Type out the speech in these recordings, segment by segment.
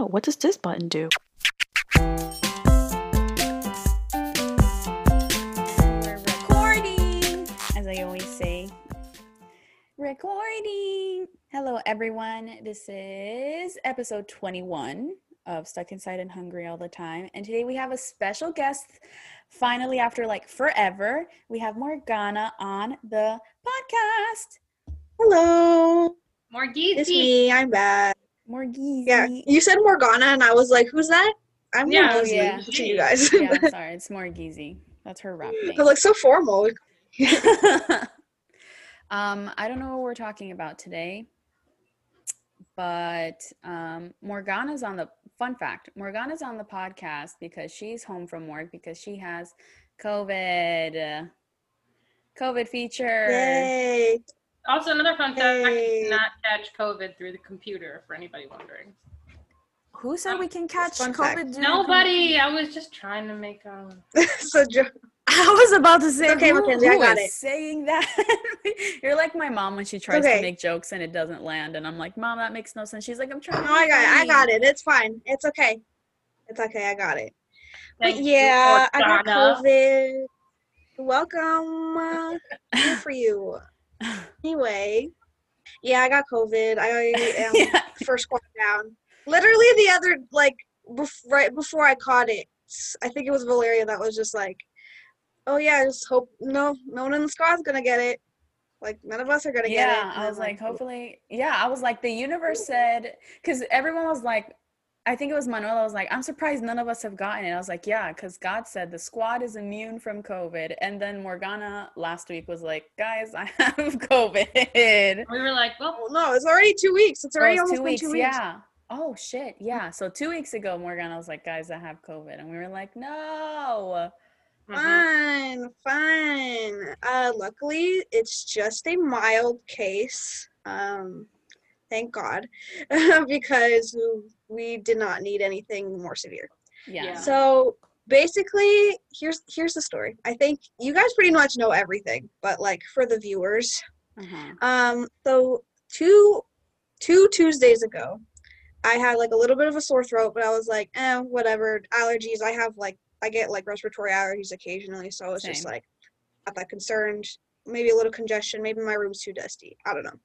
oh, what does this button do? We're recording, as I always say. Recording. Hello, everyone. This is episode 21 of Stuck Inside and Hungry All the Time. And today we have a special guest. Finally, after like forever, we have Morgana on the podcast. Hello, Morgizi. it's me. I'm back. Morgizi. Yeah, you said Morgana, and I was like, "Who's that?" I'm Yeah, Morgizi yeah. to you guys. yeah, sorry, it's Morgizi. That's her rap name. I look so formal. um, I don't know what we're talking about today, but um, Morgana's on the fun fact. Morgana's on the podcast because she's home from work because she has COVID. uh, COVID feature. Yay! Also, another fun fact: I Hey. did not catch COVID through the computer. For anybody wondering, Who said we can catch COVID? fact. during nobody. I was just trying to make um. so jo- I was about to say, okay, who, Mackenzie, I got is it. saying that? You're like my mom when she tries Okay. to make jokes and it doesn't land, and I'm like, Mom, that makes no sense. She's like, I'm trying. no, to I got it. I got it. It's fine. It's okay. It's okay. I got it. thank but yeah, I got COVID. Welcome. Here for you. Anyway, yeah, I got COVID. I am Yeah. first down. Literally the other like bef- right before I caught it, I think it was Valeria that was just like, "Oh yeah, I just hope no no one in the squad's gonna get it. Like none of us are gonna get it." Yeah, I was like, hopefully, yeah, I was like, the universe said, because everyone was like, I think it was Manuela was like, I'm surprised none of us have gotten it. I was like, yeah, because God said the squad is immune from COVID. And then Morgana last week was like, guys, I have COVID. We were like, well, Well, no, it's already two weeks. It's Oh, already it's almost two been weeks, two weeks. yeah. Oh shit, yeah. So two weeks ago, Morgana was like, guys, I have COVID. And we were like, no. mhm. Fine, fine. Uh, luckily, it's just a mild case. Um, thank God, because we did not need anything more severe. Yeah. Yeah. So basically, here's here's the story. I think you guys pretty much know everything, but like for the viewers, Uh-huh. um, so two two Tuesdays ago, I had like a little bit of a sore throat, but I was like, eh, whatever. Allergies. I have like I get like respiratory allergies occasionally, so it's just like not that concerned. Maybe a little congestion. Maybe my room's too dusty. I don't know.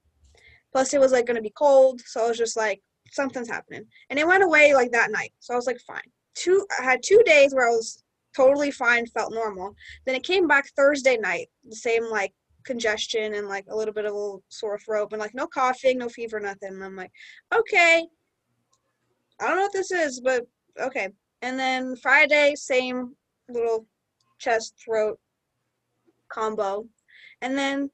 Plus, it was like gonna be cold, so I was just like, something's happening, and it went away like that night. So I was like, fine. Two. I had two days where I was totally fine, felt normal. Then it came back Thursday night, the same like congestion and like a little bit of a sore throat, but like no coughing, no fever, nothing. And I'm like, okay, I don't know what this is, but okay. And then Friday, same little chest throat combo. And then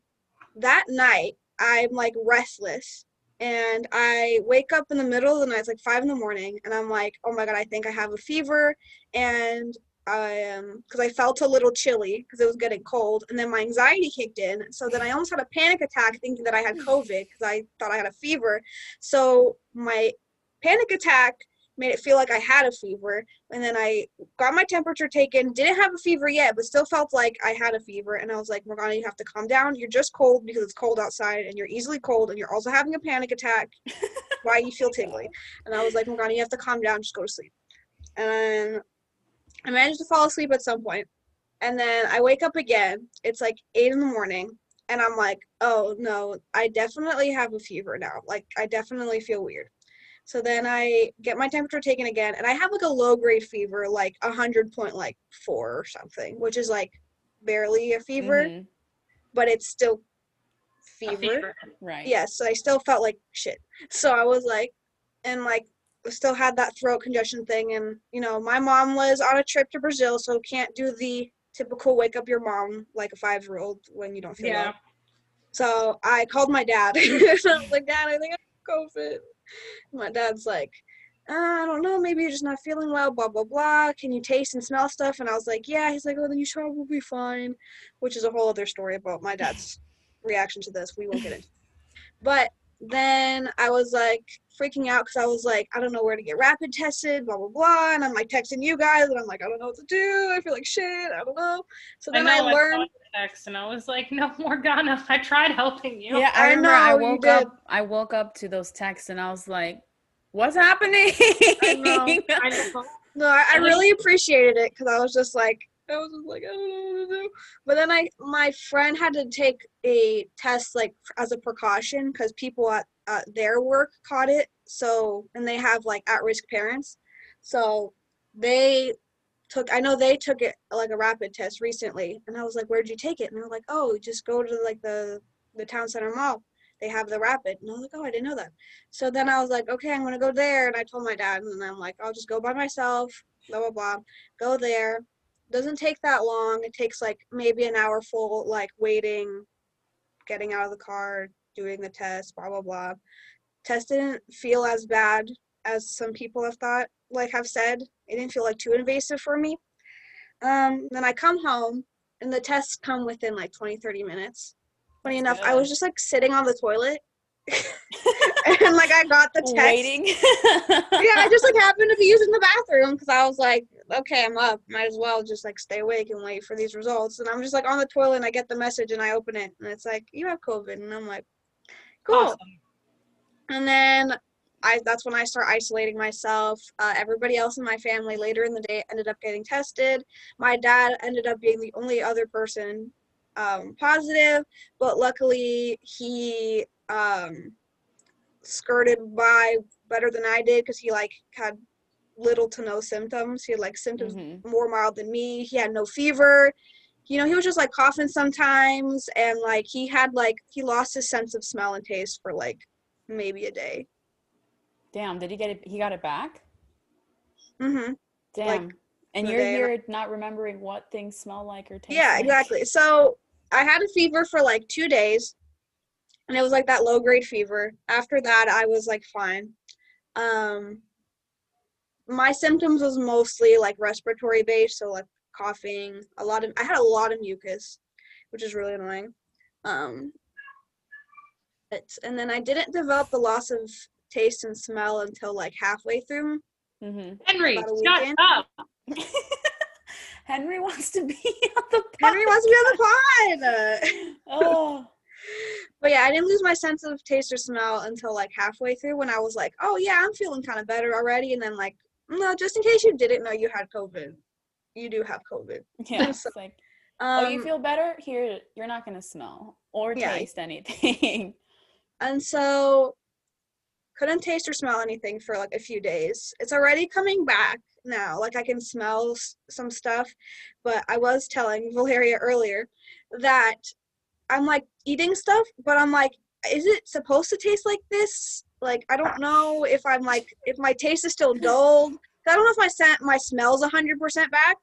that night, I'm like restless. And I wake up in the middle of the night, it's like five in the morning, and I'm like, oh my God, I think I have a fever. And I um because I felt a little chilly because it was getting cold, and then my anxiety kicked in. So then I almost had a panic attack, thinking that I had COVID because I thought I had a fever. So my panic attack made it feel like I had a fever, and then I got my temperature taken. Didn't have a fever yet, but still felt like I had a fever. And I was like, Morgana, you have to calm down. You're just cold because it's cold outside, and you're easily cold, and you're also having a panic attack. Why you feel tingly? And I was like, Morgana, you have to calm down. Just go to sleep. And I managed to fall asleep at some point, and then I wake up again. It's like eight in the morning, and I'm like, oh no, I definitely have a fever now. Like I definitely feel weird. So then I get my temperature taken again, and I have like a low grade fever, like a hundred point like four or something, which is like barely a fever, Mhm. but it's still fever fever. Right. yes so i still felt like shit so i was like and like still had that throat congestion thing and you know my mom was on a trip to brazil so can't do the typical wake up your mom like a five year old when you don't feel Yeah. well so i called my dad i was like dad i think i have covid my dad's like uh, I don't know, maybe you're just not feeling well, blah, blah, blah. Can you taste and smell stuff? And I was like, yeah. He's like, oh, then you should probably be fine, which is a whole other story about my dad's reaction to this. We won't get into. But then I was like freaking out because I was like, I don't know where to get rapid tested, blah, blah, blah. And I'm like texting you guys, and I'm like, I don't know what to do. I feel like shit. I don't know. So then I, know, learned. saw the text and I was like, no, Morgana, I tried helping you. Yeah, I I remember I know, you woke did. up I woke up to those texts and I was like, What's happening? I know. I know. No, I, I I really appreciated it because I was just like, I was just like, I don't know what to do. But then I, my friend had to take a test like as a precaution because people at, at their work caught it. So, and they have like at-risk parents, so they took. I know they took it like a rapid test recently, and I was like, "Where'd you take it?" And they're like, "Oh, just go to like the the town center mall. They have the rapid." And I was like, "Oh, I didn't know that." So then I was like, okay, I'm gonna go there, and I told my dad, and I'm like, I'll just go by myself, blah blah blah. Go there. Doesn't take that long. It takes like maybe an hour full, like waiting, getting out of the car, doing the test, blah blah blah. Test didn't feel as bad as some people have thought, like have said. It didn't feel like too invasive for me. Um, then I come home, and the tests come within like 20, 30 minutes. Funny enough, I was just like sitting on the toilet. and like I got the text. Waiting. yeah, I just like happened to be using the bathroom because I was like, okay, I'm up. Might as well just like stay awake and wait for these results. And I'm just like on the toilet and I get the message and I open it and it's like, you have COVID. And I'm like, cool. Awesome. And then I that's when I start isolating myself. Uh, everybody else in my family later in the day ended up getting tested. My dad ended up being the only other person um, positive, but luckily he um, skirted by better than I did because he like had little to no symptoms. He had like symptoms Mhm. more mild than me. He had no fever. You know, he was just like coughing sometimes, and like he had like he lost his sense of smell and taste for like maybe a day. Damn, did he get it? He got it back? Mm hmm Damn. and you're day here not remembering what things smell like or taste Yeah, like. exactly. So I had a fever for like two days, and it was like that low grade fever. After that, I was like fine. Um, my symptoms was mostly like respiratory based, so like coughing, a lot of I had a lot of mucus, which is really annoying. Um, it's, and then I didn't develop the loss of taste and smell until like halfway through. Mm-hmm. Henry, shut up. Henry wants to be on the Henry wants to be on the pod. Oh, But yeah, I didn't lose my sense of taste or smell until like halfway through when I was like, oh yeah, I'm feeling kind of better already. And then like, no, just in case you didn't know you had COVID, you do have COVID. yeah. So, like, Um, oh, you feel better? Here, you're not gonna smell or Yeah. taste anything. and so couldn't taste or smell anything for like a few days. It's already coming back now. Like I can smell s- some stuff, but I was telling Valeria earlier that I'm like eating stuff, but I'm like, is it supposed to taste like this? Like I don't know if I'm like if my taste is still dulled. I don't know if my scent my smell's hundred percent back.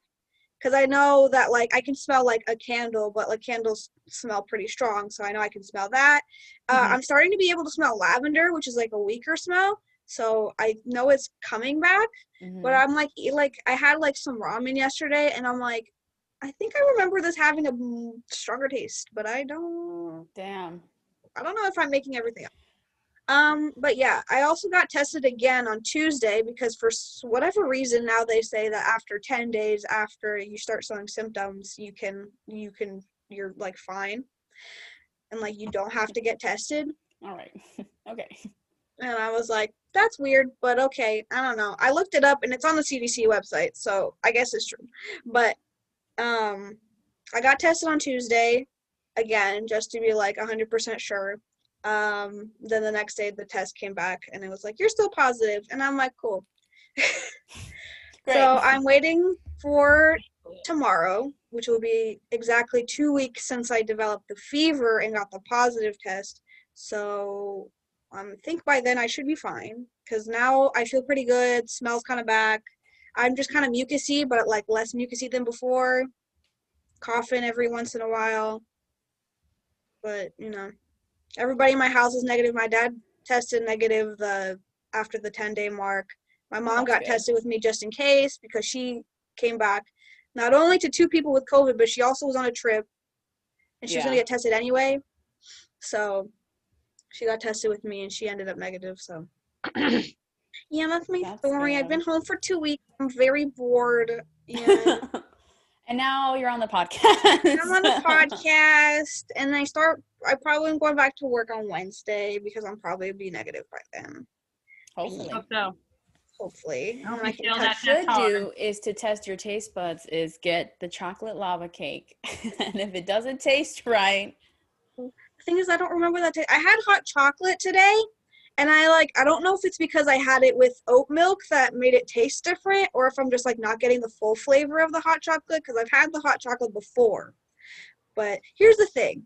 Cause I know that like I can smell like a candle, but like candles smell pretty strong, so I know I can smell that. Uh, Mhm. I'm starting to be able to smell lavender, which is like a weaker smell. So I know it's coming back, Mhm. but I'm like, like I had like some ramen yesterday, and I'm like, I think I remember this having a stronger taste, but I don't, Damn. I don't know if I'm making everything up. Um, but yeah, I also got tested again on Tuesday because for whatever reason now they say that after 10 days after you start showing symptoms, you can you can you're like fine. And like you don't have to get tested. All right. okay. And I was like, that's weird, but okay. I don't know. I looked it up and it's on the CDC website, so I guess it's true. But um I got tested on Tuesday again just to be like 100% sure. Um then the next day the test came back and it was like you're still positive and I'm like cool. So I'm waiting for tomorrow, which will be exactly 2 weeks since I developed the fever and got the positive test. So um, think by then I should be fine because now I feel pretty good. Smells kind of back. I'm just kind of mucusy, but like less mucusy than before. Coughing every once in a while. But you know, everybody in my house is negative. My dad tested negative the after the 10 day mark. My mom that's got good. tested with me just in case because she came back not only to two people with COVID, but she also was on a trip and she was gonna get tested anyway. So she got tested with me and she ended up negative. So yeah, that's my That's story. I've been home for two weeks. I'm very bored. Yeah. And now you're on the podcast. I'm on the podcast and I start I probably am going back to work on Wednesday because I'm probably be negative by then. Hopefully. Hope so. hopefully. I hope I you can feel touch- that should do is to test your taste buds is get the chocolate lava cake and if it doesn't taste right The thing is, I don't remember that. ta- I had hot chocolate today, and I like. I don't know if it's because I had it with oat milk that made it taste different, or if I'm just like not getting the full flavor of the hot chocolate because I've had the hot chocolate before. But here's the thing,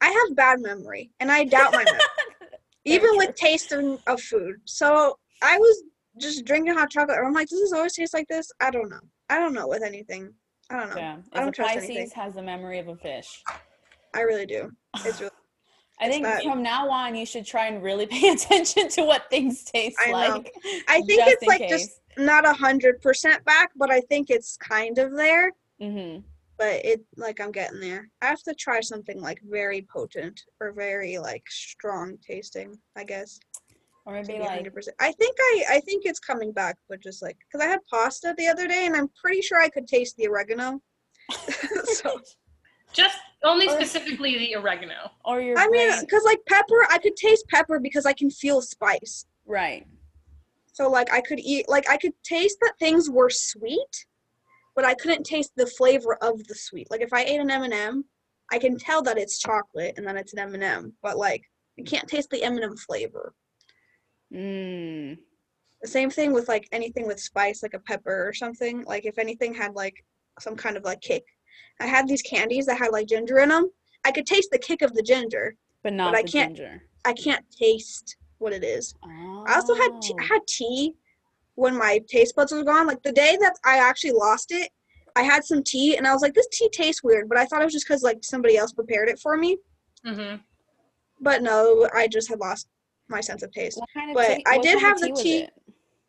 I have bad memory, and I doubt my memory, even with taste of, of food. So I was just drinking hot chocolate, and I'm like, does this always taste like this? I don't know. I don't know with anything. I don't know. yeah I don't trust pisces anything. has the memory of a fish I really do. It's really. i think from now on you should try and really pay attention to what things taste I know. like I think it's like just not a hundred percent back, but I think it's kind of there. mm-hmm. But it like I'm getting there. I have to try something like very potent or very like strong tasting. I guess. or maybe like 100%. I think I I think it's coming back, but just like because I had pasta the other day and I'm pretty sure I could taste the oregano. so Just only Or- specifically the oregano. or your I mean, because like pepper, I could taste pepper because I can feel spice. right So like I could eat like I could taste that things were sweet, but I couldn't taste the flavor of the sweet. Like if I ate an M&M, I can tell that it's chocolate and then it's an M&M, but like I can't taste the M&M flavor. mm. The same thing with like anything with spice like a pepper or something. Like if anything had like some kind of like kick. I had these candies that had like ginger in them. I could taste the kick of the ginger. but not I the can't- ginger I can't taste what it is. I also had tea, I Oh. had tea when my taste buds were gone. Like the day that I actually lost it, I had some tea and I was like, this tea tastes weird, but I thought it was just because like somebody else prepared it for me. hmm But no, I just had lost my sense of taste. What kind of But tea- I what did kind of have the tea- it?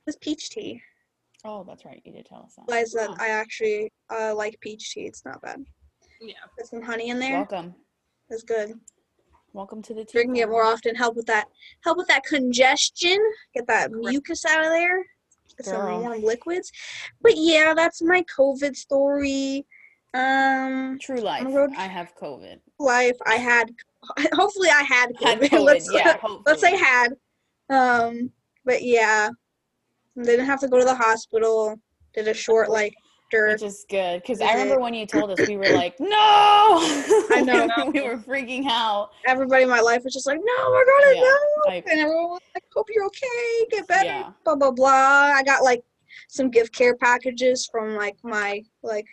was peach tea. Oh, that's right. You did tell us that. Realized that I actually uh, like peach tea. It's not bad. Yeah. Put some honey in there. welcome. It's good. Welcome to the tea. Drinking it more often help with that help with that congestion. Get that mucus out of there. Get some warm liquids. But yeah, that's my COVID story. Um True life. road- I have COVID. life I had hopefully I had Had COVID. COVID. let's, yeah. let's say had. Um but yeah. Didn't have to go to the hospital. Did a short like dirt. Which is good because I remember when you told us, we were like, "No!" I know. we were freaking out. Everybody in my life was just like, No, we're gonna Yeah, go like- and everyone was like, Hope you're okay, get better. Yeah. Blah blah blah. I got like some gift care packages from like my like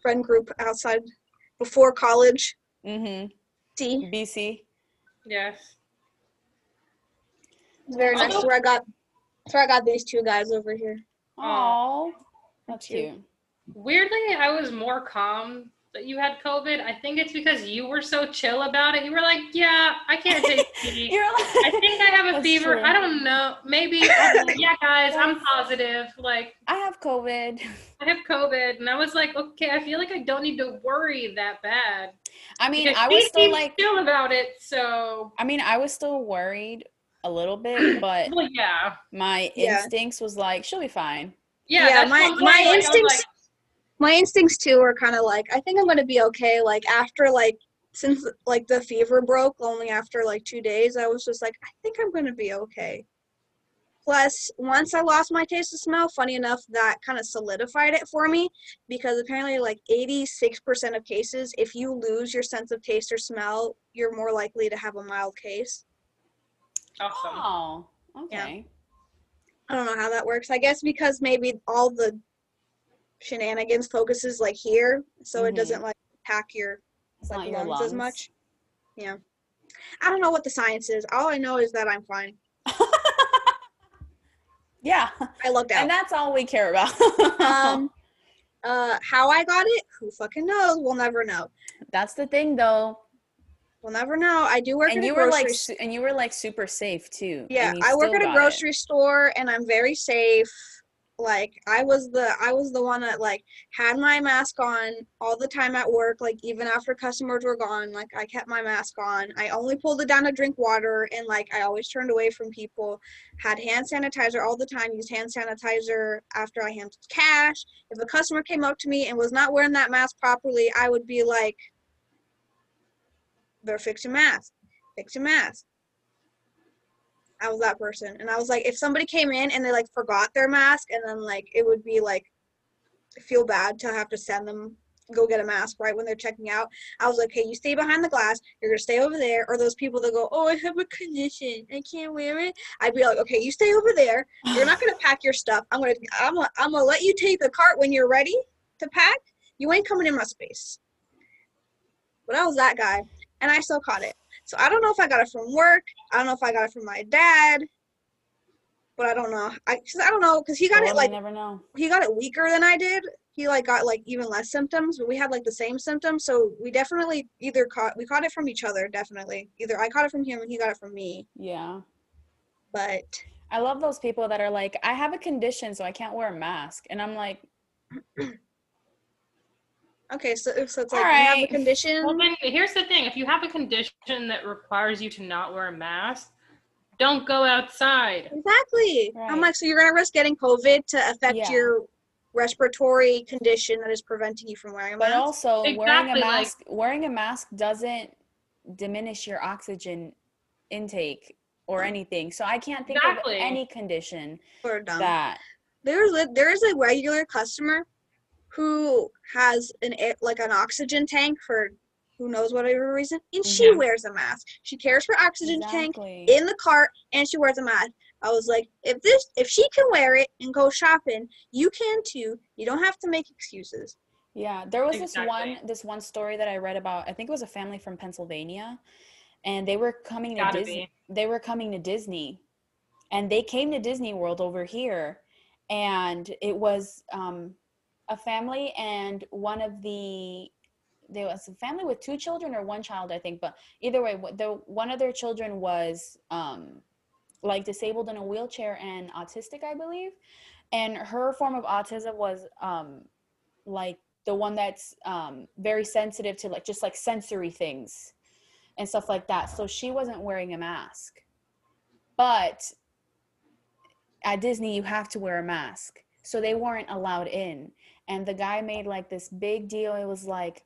friend group outside before college. Mm-hmm. See, BC. Yes. it's very nice. Although- Where I got, that's where I got these two guys over here. Oh, that's cute. cute. Weirdly, I was more calm that you had COVID. I think it's because you were so chill about it. You were like, "Yeah, I can't take tea. You're like, I think I have a fever. true. I don't know. Maybe. yeah, guys, I'm positive. Like, I have COVID. I have COVID, and I was like, okay, I feel like I don't need to worry that bad. I mean, Because I was still like, chill about it. So, I mean, I was still worried a little bit, but well, yeah, my Yeah. instincts was like, she'll be fine. yeah. Yeah, my- my like, instincts- like, my instincts too are kind of like I think I'm gonna be okay. Like after like since like the fever broke, only after like two days, I was just like I think I'm gonna be okay. Plus, once I lost my taste of smell, funny enough, that kind of solidified it for me because apparently, like 86% of cases, if you lose your sense of taste or smell, you're more likely to have a mild case. Awesome. Oh, okay. I don't know how that works. I guess because maybe all the shenanigans focuses like here, so it Mhm. doesn't like pack your like not your lungs, lungs. as much. Yeah. I don't know what the science is. All I know is that I'm fine. yeah, I looked out. and that's all we care about. um uh how I got it, who fucking knows? We'll never know. that's the thing, though. We'll never know. I do work And at a you were like, s- su- and you were like super safe too. Yeah, I work at a got it. grocery store and I'm very safe. Like I was the I was the one that like had my mask on all the time at work, like even after customers were gone, like I kept my mask on. I only pulled it down to drink water and like I always turned away from people. Had hand sanitizer all the time, used hand sanitizer after I handled cash. If a customer came up to me and was not wearing that mask properly, I would be like better fix your mask. Fix your mask. I was that person. And I was like, if somebody came in and they like forgot their mask and then like it would be like feel bad to have to send them go get a mask right when they're checking out. I was like, hey, you stay behind the glass, you're gonna stay over there. Or those people that go, Oh, I have a condition, I can't wear it. I'd be like, Okay, you stay over there. You're not gonna pack your stuff. I'm gonna I'm gonna, I'm gonna let you take the cart when you're ready to pack. You ain't coming in my space. But I was that guy, and I still caught it. So I don't know if I got it from work. I don't know if I got it from my dad. But I don't know. I cause I don't know because he got Well, it like never know. he got it weaker than I did. He like got like even less symptoms, but we had like the same symptoms. So we definitely either caught we caught it from each other. Definitely, either I caught it from him and he got it from me. Yeah. But I love those people that are like, I have a condition, so I can't wear a mask. And I'm like, okay, so so it's All like you have a condition. Well, then here's the thing: if you have a condition that requires you to not wear a mask, don't go outside. Exactly. I'm like, so you're gonna risk getting COVID to affect Yeah. your respiratory condition that is preventing you from wearing a mask. but mask. also wearing a Exactly, like- mask, wearing a mask doesn't diminish your oxygen intake or mm. anything. So I can't think Exactly. of any condition Or that. there's a, there is a regular customer who has an like an oxygen tank for who knows whatever reason, and she Mhm. wears a mask. She carries her oxygen tank in the cart, and she wears a mask. I was like, if this if she can wear it and go shopping, you can too. You don't have to make excuses. Yeah, there was this one this one story that I read about. I think it was a family from Pennsylvania, and they were coming to Gotta Disney. be. They were coming to Disney, and they came to Disney World over here, and it was um, a family and one of the there was a family with two children or one child, I think, but either way, the one of their children was um, like disabled in a wheelchair and autistic, I believe, and her form of autism was um, like the one that's um, very sensitive to like just like sensory things and stuff like that. So she wasn't wearing a mask. But at Disney, you have to wear a mask. So they weren't allowed in. And the guy made like this big deal. It was like,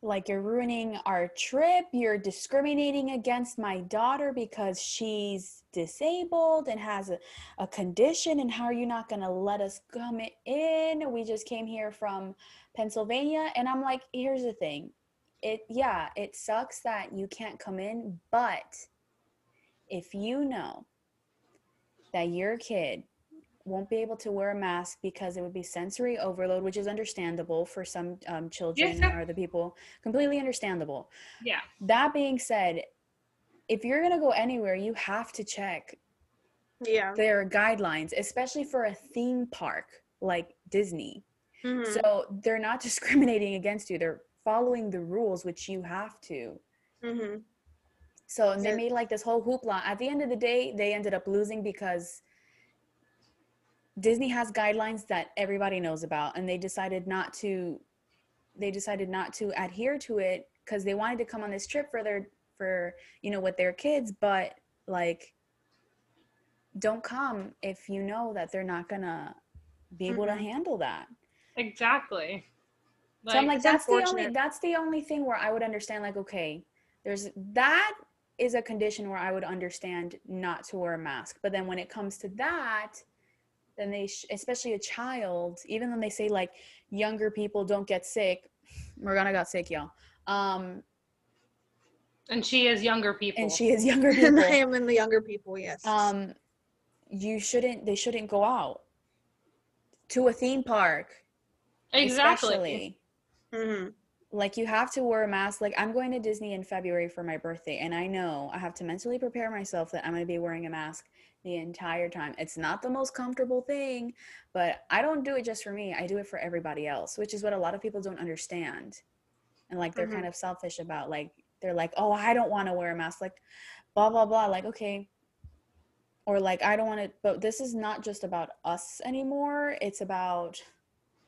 like you're ruining our trip. You're discriminating against my daughter because she's disabled and has a, a condition and how are you not going to let us come in? We just came here from pennsylvania and i'm like here's the thing. It yeah it sucks that you can't come in but if you know that your kid won't be able to wear a mask because it would be sensory overload, which is understandable for some um, children Yes. or the people. Completely understandable. Yeah. That being said, if you're going to go anywhere, you have to check Yeah. their guidelines, especially for a theme park like Disney. Mhm. So they're not discriminating against you, they're following the rules, which you have to. Mm-hmm. So and they made like this whole hoopla. At the end of the day, they ended up losing because Disney has guidelines that everybody knows about, and they decided not to. They decided not to adhere to it because they wanted to come on this trip for their for you know with their kids, but like, don't come if you know that they're not gonna be able Mhm. to handle that. Exactly. so I'm like, that's the only that's the only thing where I would understand. Like, okay, there's that is a condition where I would understand not to wear a mask. But then when it comes to that, then they, sh- especially a child, even when they say like younger people don't get sick, Morgana got sick, y'all. Um, and she is younger people. and she is younger and. I am in the younger people. Yes. um, you shouldn't. They shouldn't go out to a theme park. exactly. Especially. Mhm. like you have to wear a mask like i'm going to disney in february for my birthday and i know i have to mentally prepare myself that i'm going to be wearing a mask the entire time it's not the most comfortable thing but i don't do it just for me i do it for everybody else which is what a lot of people don't understand and like they're Mhm. kind of selfish about like they're like oh i don't want to wear a mask like blah blah blah like okay or like i don't want to but this is not just about us anymore it's about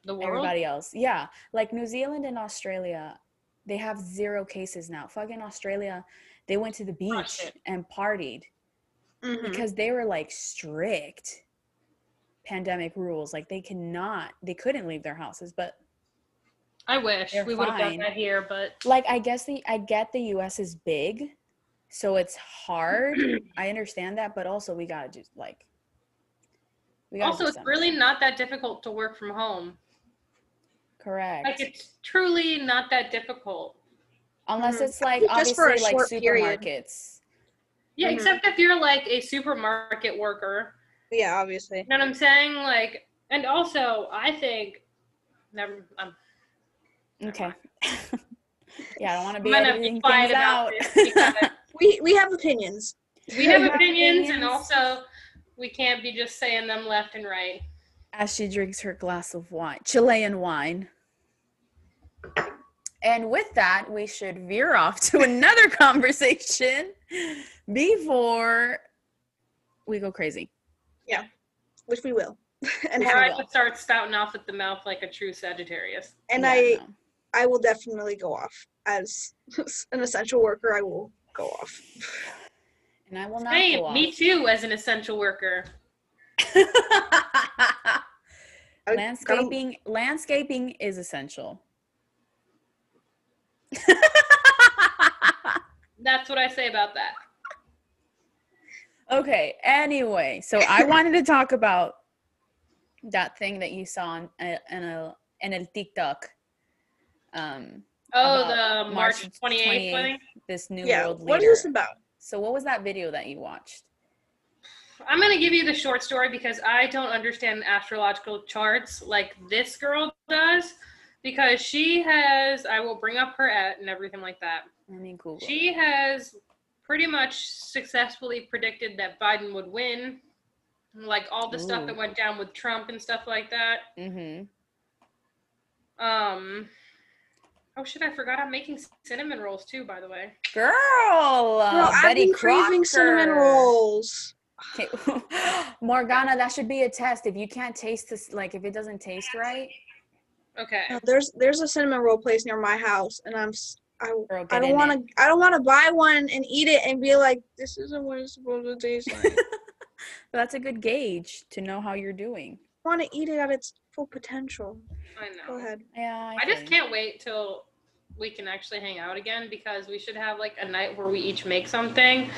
The world. everybody else. Yeah. Like New Zealand and Australia, they have zero cases now. Fucking Australia, they went to the beach and partied Mhm. because they were like strict pandemic rules. Like they cannot, they couldn't leave their houses. But I wish we would have done that here, but like, I guess the, I get the US is big So it's hard. I understand that, but also we gotta do like. We gotta Also, do it's really not that difficult to work from home. correct. Like it's truly not that difficult. Unless Mhm. it's like Just for a obviously like short period. Supermarkets. Yeah, Mhm. except if you're like a supermarket worker. Yeah, obviously. You know what I'm saying? Like, and also, I think, never. I'm, Okay. yeah, I don't want to be gonna editing things about out. this because We we have opinions. we have We have opinions, and also we can't be just saying them left and right. As she drinks her glass of wine, Chilean wine. And with that, we should veer off to another conversation before we go crazy. Yeah, which we will. and Yeah. Or have, I will. would start spouting off at the mouth like a true Sagittarius. and Yeah, I no. I will definitely go off as an essential worker. I will go off. and I will not Hey, go off. me too, as an essential worker. Landscaping landscaping is essential. That's what I say about that. okay, anyway, so I wanted to talk about that thing that you saw in a, in a in a TikTok. Um, Oh, the March March 28th 28th. thing. this new yeah. world leader. What is this about? So what was that video that you watched? I'm going to give you the short story because I don't understand astrological charts like this girl does because she has, I will bring up her at and everything like that. I mean, Google. She has pretty much successfully predicted that Biden would win. Like all the stuff that went down with Trump and stuff like that. Mm-hmm. Um, oh shit, I forgot I'm making cinnamon rolls too, by the way. Girl, Girl, I've Betty been craving cinnamon rolls. Okay. Morgana, that should be a test. If you can't taste this, like if it doesn't taste right, Okay. Uh, there's there's a cinnamon roll place near my house, and I'm s- I girl, I don't want to I don't want to buy one and eat it and be like this isn't what it's supposed to taste like. That's a good gauge to know how you're doing. I want to eat it at its full potential. I know. Go ahead. Yeah, I just can't wait till we can actually hang out again because we should have like a night where we each make something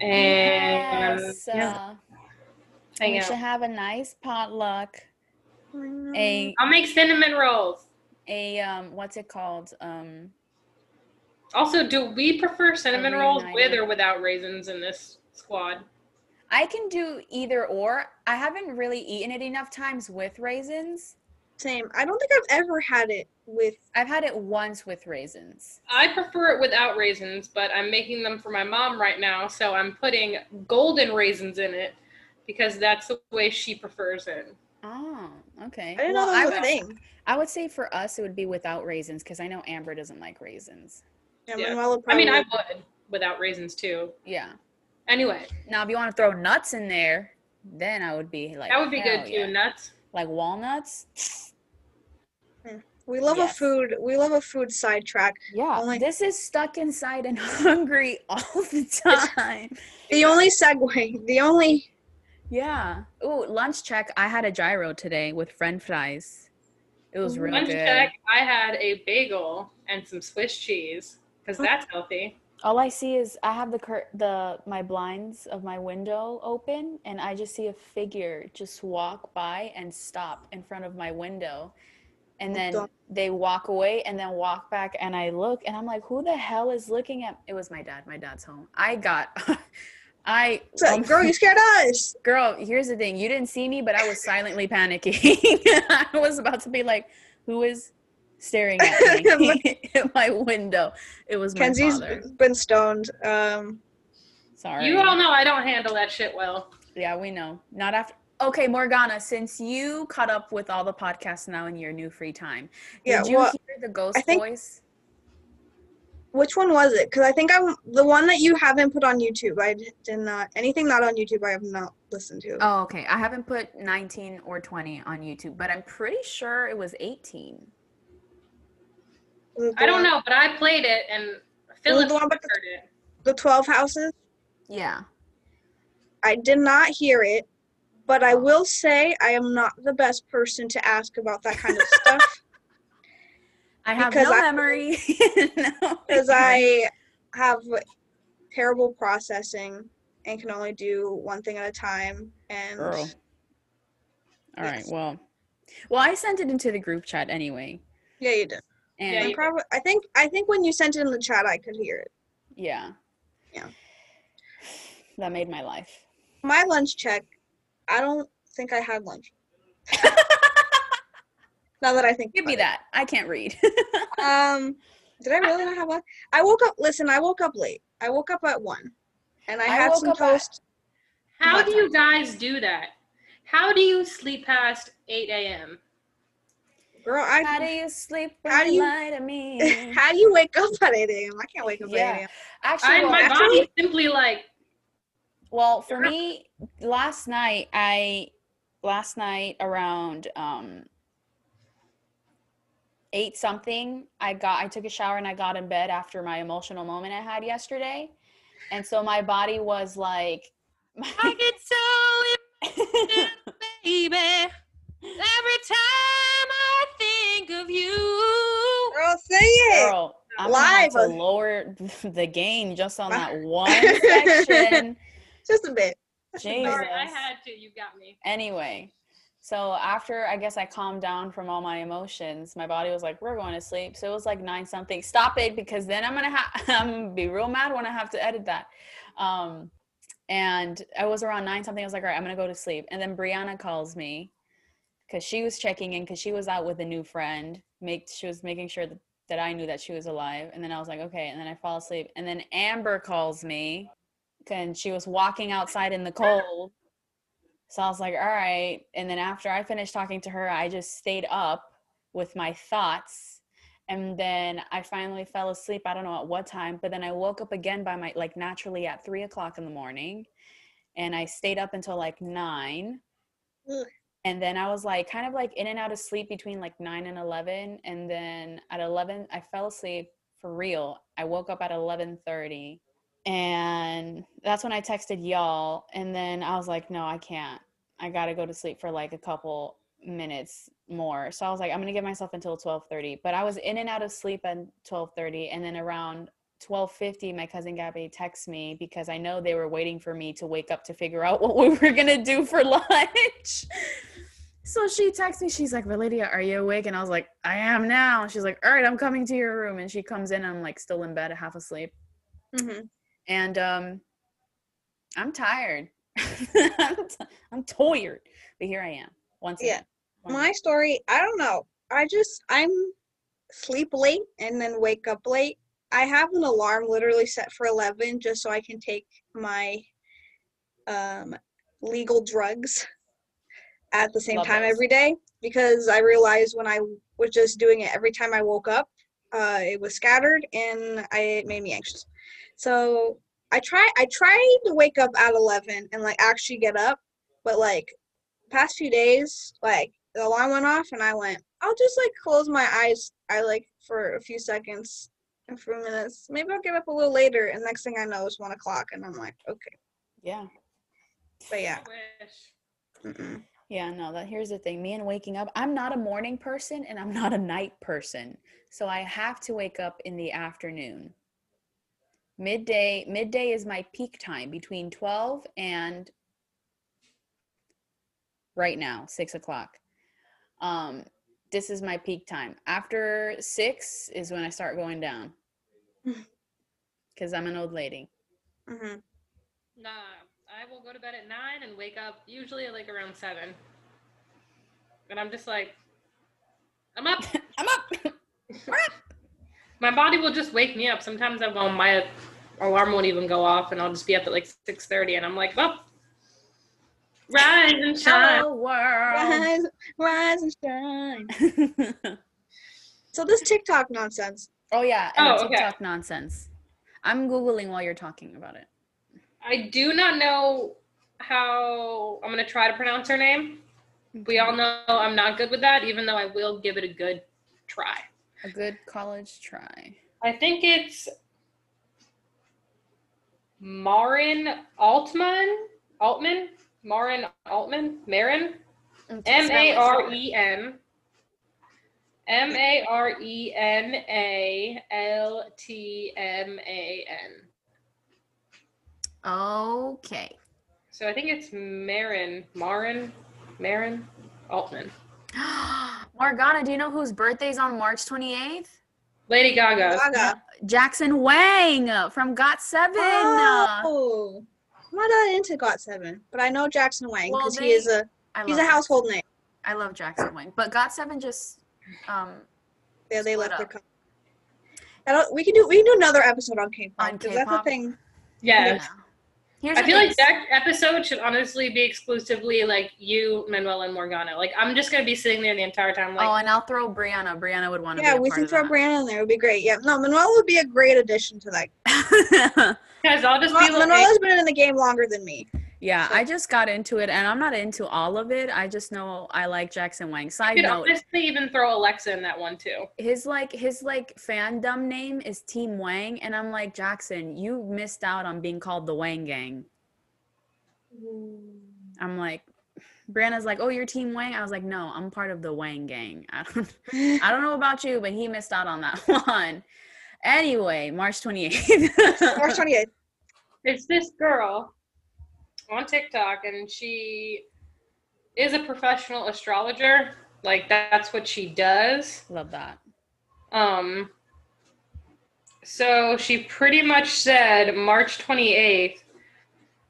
and Yes, yeah, uh, hang we out. should have a nice potluck. A I'll make cinnamon rolls. a um, what's it called? Um, Also, do we prefer cinnamon rolls with or without raisins in this squad? I can do either or. I haven't really eaten it enough times with raisins. Same. I don't think I've ever had it with. I've had it once with raisins. I prefer it without raisins, but I'm making them for my mom right now, so I'm putting golden raisins in it because that's the way she prefers it. Oh, okay. I didn't Well, know that was would, a thing. I would say for us it would be without raisins because I know Amber doesn't like raisins. Yeah, Yeah. Manuela I mean, I would without raisins too. Yeah. Anyway, Now, if you want to throw nuts in there, then I would be like that would be hell good too. yeah. Nuts. Like walnuts. Hmm. we love Yes. a food. We love a food sidetrack. Yeah. Only- this is stuck inside and hungry all the time. The only segue. The only. Yeah. Ooh, lunch check. I had a gyro today with French fries. It was really real Lunch good. check. I had a bagel and some Swiss cheese because that's healthy. All I see is I have the cur- the my blinds of my window open and I just see a figure just walk by and stop in front of my window. And Oh, then they walk away and then walk back and I look and I'm like who the hell is looking at it was my dad. My dad's home. I got I So, um, girl, you scared us. girl, here's the thing. You didn't see me, but I was silently panicking. I was about to be like who is staring at me at my window? It was my father. been stoned. Um, Sorry. You all know I don't handle that shit well. Yeah, we know. Not after. Okay, Morgana, since you caught up with all the podcasts now in your new free time, did Yeah, you well, hear the ghost I think- voice? Which one was it? Because I think I the one that you haven't put on YouTube. I did not anything not on YouTube. I have not listened to. Oh, okay. I haven't put 19 or 20 on YouTube, but I'm pretty sure it was 18. The I don't one- know, but I played it and Philip the one about the- heard it. The twelve houses. Yeah. I did not hear it, but I oh. will say I am not the best person to ask about that kind of stuff I have Because no I- memory. because memory. I have terrible processing and can only do one thing at a time. And Girl. All right. Yes. Well, well, I sent it into the group chat anyway, yeah, you did. and Yeah, And you- probably, I think I think when you sent it in the chat, I could hear it. yeah, Yeah. that made my life. My lunch check. I don't think I had lunch. now that I think, Give me about that. I can't read. Um, did I really not have lunch? I woke up. Listen, I woke up late. I woke up at one, and I, I had some up at- How do you guys do that? How do you sleep past 8 a.m.? Girl, I How do you sleep How do you you- lie to me? How do you wake up at 8 a.m.? I can't wake up Yeah. at 8 a.m. Actually, I, well, my actually- body is simply like, well, for me, last night I last night around um eight something, I got I took a shower and I got in bed after my emotional moment I had yesterday, and so my body was like. I get so baby. Every time I think of you. Girl, say it. Girl, I'm gonna have Live. to lower the game just on that one section. Just a bit. Jesus. Sorry, I had to. You got me. Anyway, so after I guess I calmed down from all my emotions, my body was like, "We're going to sleep." So it was like nine something. Stop it, because then I'm gonna have I'm gonna be real mad when I have to edit that. Um, and I was around nine something. I was like, "All right, I'm gonna go to sleep." And then Brianna calls me because she was checking in because she was out with a new friend. Make she was making sure that, that I knew that she was alive. And then I was like, "Okay." And then I fall asleep. And then Amber calls me and she was walking outside in the cold. So I was like, all right. And then after I finished talking to her, I just stayed up with my thoughts. And then I finally fell asleep. I don't know at what time, but then I woke up again by my, like, naturally at three o'clock in the morning. And I stayed up until like nine. Ugh. And then I was like, kind of like in and out of sleep between like nine and 11. And then at 11, I fell asleep for real. I woke up at 1130 and that's when I texted y'all. And then I was like, no, I can't. I gotta go to sleep for like a couple minutes more. So I was like, I'm gonna give myself until 12:30. But I was in and out of sleep at 12:30, and then around 12:50, my cousin Gabby texts me because I know they were waiting for me to wake up to figure out what we were gonna do for lunch. So she texts me, she's like, Valeria, are you awake? And I was like, I am now. She's like, All right, I'm coming to your room. And she comes in, I'm like still in bed, half asleep hmm and um i'm tired I'm, t- I'm tired but here i am once Yeah. again One- My story, I don't know. I just, I'm sleep late and then wake up late. I have an alarm literally set for 11 just so I can take my um, legal drugs at the same Love time those. every day because I realized when I was just doing it every time I woke up, uh, it was scattered and I, it made me anxious. So I try I tried to wake up at 11 and like actually get up, but like past few days, like the alarm went off and I went, I'll just like close my eyes. I like for a few seconds, a few minutes. Maybe I'll get up a little later. And next thing I know, is one o'clock, and I'm like, okay. yeah But yeah, yeah no that here's the thing me and waking up i'm not a morning person and i'm not a night person so i have to wake up in the afternoon midday midday is my peak time between 12 and right now six o'clock um this is my peak time after six is when i start going down because i'm an old lady Mhm. Nah, I will go to bed at nine and wake up usually like around seven. And I'm just like, I'm up. i'm up My body will just wake me up. Sometimes I'll go, my alarm won't even go off, and I'll just be up at like six thirty, and I'm like, well, rise and shine. hello world rise, rise and shine. So this TikTok nonsense. oh yeah and Oh, the okay. tiktok nonsense i'm googling while you're talking about it I do not know how I'm gonna try to pronounce her name. We all know I'm not good with that, even though I will give it a good try. A good college try I think it's Marin Altman. Altman? Marin Altman? Marin? M A R E N. M A R E N A L T M A N. Okay. So I think it's Marin, Marin, Marin Altman. Morgana, do you know whose birthday's on March 28th? Lady Gaga. Gaga. Jackson Wang from Got Seven. Oh, I'm not that into Got Seven, but I know Jackson Wang because they- he is a I he's a household name. I love Jackson Wang, but Got Seven just um Yeah, they Split left their up. company. I don't, we can do we can do another episode on K-pop because that's the K-pop? thing. Yeah. Here's I feel thing. like that episode should honestly be exclusively like you, Manuel, and Morgana. Like I'm just gonna be sitting there the entire time, like oh, and I'll throw Brianna. Brianna would want to Yeah, be a we part can of throw that. Brandon in there. It would be great. Yeah, no, Manuel would be a great addition to that. guys, I'll just be Manuel like, Manuela's been in the game longer than me. Yeah, So- I just got into it, and I'm not into all of it. I just know I like Jackson Wang. I Side could note: honestly even throw Alexa in that one too. his like his like fandom name is Team Wang, and I'm like Jackson, you missed out on being called the Wang Gang. I'm like, Brianna's like, oh, you're Team Wang. I was like, no, I'm part of the Wang Gang. I don't, I don't know about you, but he missed out on that one. Anyway, March 28th. March 28th. It's this girl on TikTok, and she is a professional astrologer. Like that's what she does. Love that. Um, so she pretty much said March 28th,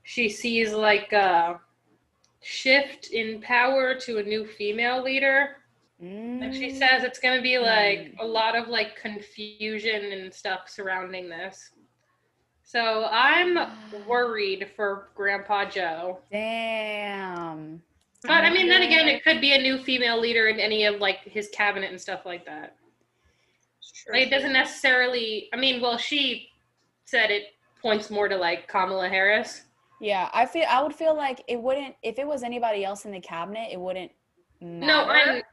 she sees like a shift in power to a new female leader. And she Mm. says it's going to be like Mm. a lot of like confusion and stuff surrounding this. So I'm worried for Grandpa Joe. Damn. But I mean, then again, it could be a new female leader in any of like his cabinet and stuff like that. Like, it doesn't necessarily. I mean, well, she said it points more to like Kamala Harris. Yeah, I feel I would feel like it wouldn't if it was anybody else in the cabinet, it wouldn't No, matter.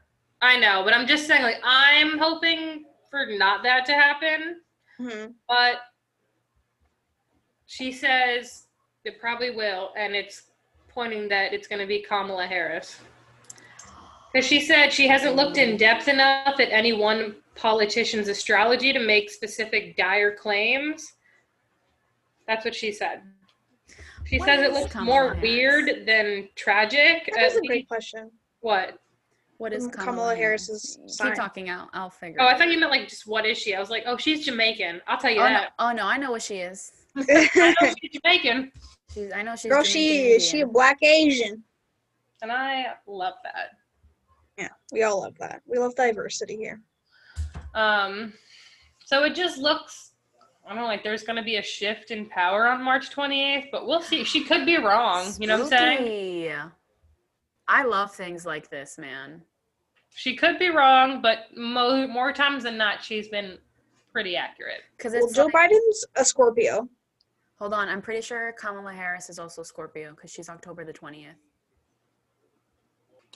I I know, but I'm just saying like I'm hoping for not that to happen. Mhm. But she says it probably will, and it's pointing that it's going to be Kamala Harris. Because she said she hasn't looked in depth enough at any one politician's astrology to make specific dire claims. That's what she said. She What says it looks Kamala more Harris? weird than tragic. That is Uh, a great question. What? What is Kamala, Kamala Harris? Harris's Keep sign. talking out. I'll figure. Oh, it I thought you meant like just what is she? I was like, oh, she's Jamaican. I'll tell you Oh no, that. oh no, I know what she is. I know she's Jamaican, She's I know she's Girl, Jamaican she she a black Asian. and I love that. Yeah, we all love that. We love diversity here. Um, so it just looks, I don't know, like there's going to be a shift in power on March 28th, but we'll see. She could be wrong. You know what I'm saying? Spooky. I love things like this, man. She could be wrong, but mo- more times than not, she's been pretty accurate. Because Well, Joe like- Biden's a Scorpio. Hold on, I'm pretty sure Kamala Harris is also Scorpio because she's October the twentieth.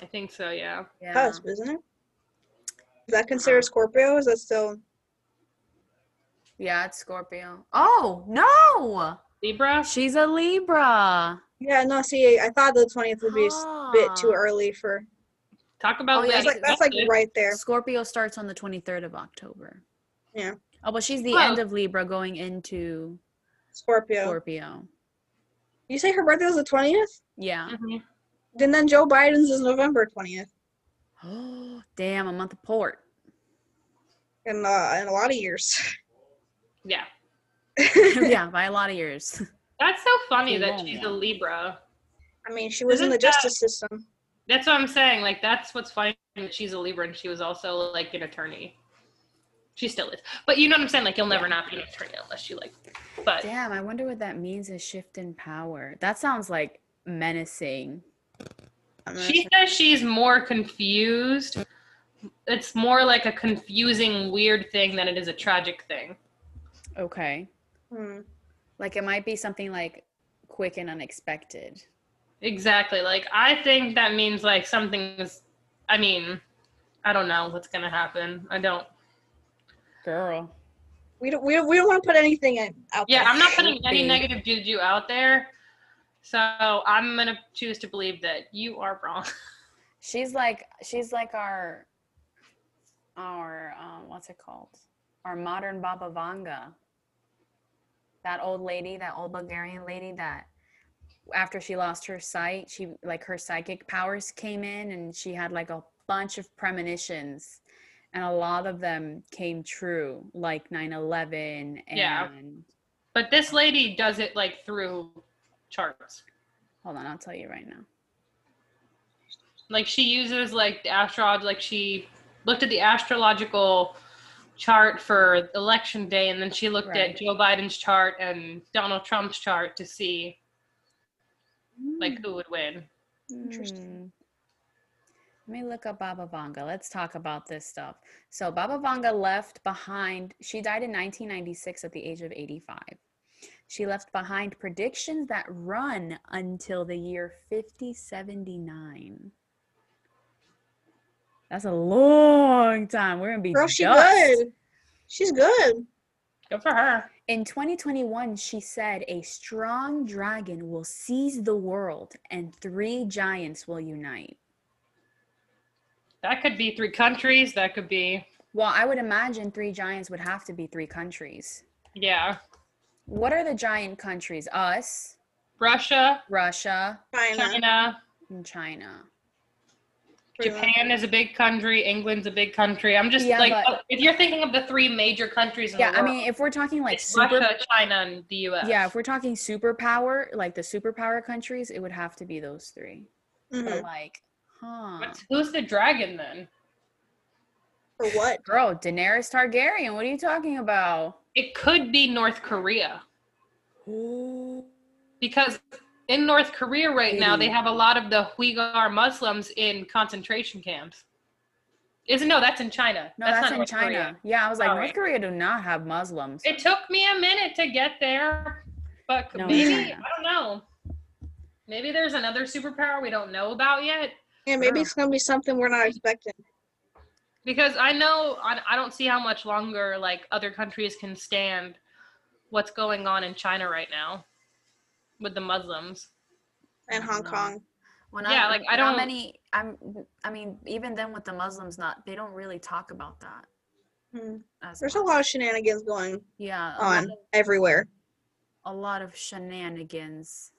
I think so, yeah. Yeah. Cusp, isn't it? Is that considered Scorpio? Is that still? Yeah, it's Scorpio. Oh no, Libra? she's a Libra. Yeah, no. See, I thought the twentieth would be a bit too Ah. early for. Talk about Oh, yeah, That's like that's like right there. Scorpio starts on the 23rd of October. Yeah. Oh, but she's the Oh. end of Libra going into Scorpio. Scorpio. You say her birthday was the twentieth? Yeah. Mhm. Then then Joe Biden's is November twentieth. Oh, damn, a month apart. In uh, in a lot of years. Yeah. yeah, by a lot of years. That's so funny She that won't, she's yeah. a Libra. I mean, she was in Isn't the that- justice system. That's what I'm saying. Like, that's what's funny that she's a Libra and she was also like an attorney. She still is. But you know what I'm saying? Like, you'll never not be an attorney unless you like. But Damn, I wonder what that means—a shift in power. That sounds like menacing. She sure. says she's more confused. It's more like a confusing, weird thing than it is a tragic thing. Okay. Hmm. Like it might be something like quick and unexpected. Exactly. Like, I think that means like something is. I mean, I don't know what's gonna happen. I don't. Girl. We don't we don't, we don't want to put anything in, out Yeah, there. I'm not putting any Be. negative juju out there. So I'm gonna choose to believe that you are wrong. She's like she's like our our um what's it called? Our modern Baba Vanga. that old lady, that old Bulgarian lady that after she lost her sight, she like her psychic powers came in and she had like a bunch of premonitions and a lot of them came true, like 9/11 and Yeah. But this lady does it like through charts. hold on, I'll tell you right now. Like she uses like the astrolog like she looked at the astrological chart for election day and then she looked Right. at Joe Biden's chart and Donald Trump's chart to see like hmm. who would win. Interesting. Let me look up Baba Vanga. Let's talk about this stuff. So Baba Vanga left behind, she died in 1996 at the age of 85. She left behind predictions that run until the year 5079. That's a long time. We're gonna be Girl, she good. She's good. Good for her. In 2021, she said a strong dragon will seize the world and three giants will unite. That could be three countries. That could be Well, I would imagine three giants would have to be three countries. yeah. What are the giant countries? Us, Russia, Russia, China. China, and China. Japan is a big country. England's a big country. I'm just Yeah, like, but- if you're thinking of the three major countries in Yeah, the I mean, if we're talking like super, Russia, China, and the U.S. yeah, if we're talking superpower, like the superpower countries, it would have to be those 3 Mhm. But like, huh? What's, who's the dragon then? For what? Girl, Daenerys Targaryen. What are you talking about? It could be North Korea because in North Korea right now they have a lot of the Uyghur Muslims in concentration camps. Isn't no? That's in China. No, that's, not in North China. Korea. Yeah, I was like, Oh, North right. Korea do not have Muslims. It took me a minute to get there, but No, maybe I don't know. Maybe there's another superpower we don't know about yet. Yeah, maybe it's gonna be something we're not expecting. because I know I, I don't see how much longer like other countries can stand what's going on in China right now with the Muslims. And Hong No. Kong. Well, Yeah, like, I don't- many. I'm. I mean, even then with the Muslims, not they don't really talk about that. Hmm. As There's a lot of shenanigans going yeah on of, everywhere. a lot of shenanigans.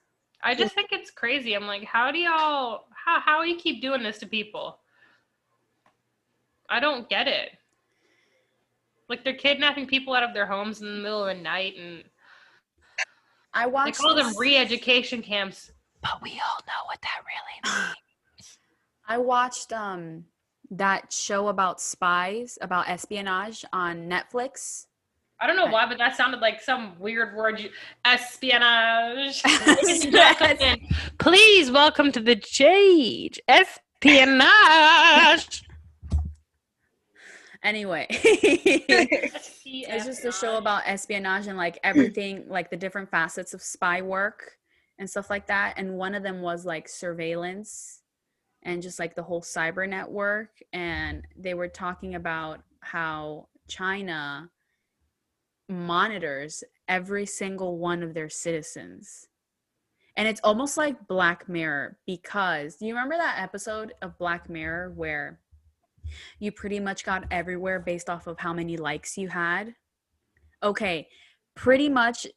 I just think it's crazy. I'm like, how do y'all how how you keep doing this to people? I don't get it. Like they're kidnapping people out of their homes in the middle of the night and I they watched. call them re-education camps. But we all know what that really means. I watched um that show about spies about espionage on Netflix. I don't know why, but that sounded like some weird word. You, espionage. Ladies and gentlemen, Please welcome to the Jade Espionage. Anyway, it's just a show about espionage and like everything, like the different facets of spy work and stuff like that. And one of them was like surveillance and just like the whole cyber network. And they were talking about how China monitors every single one of their citizens. And it's almost like Black Mirror because do you remember that episode of Black Mirror where you pretty much got everywhere based off of how many likes you had? Okay, pretty much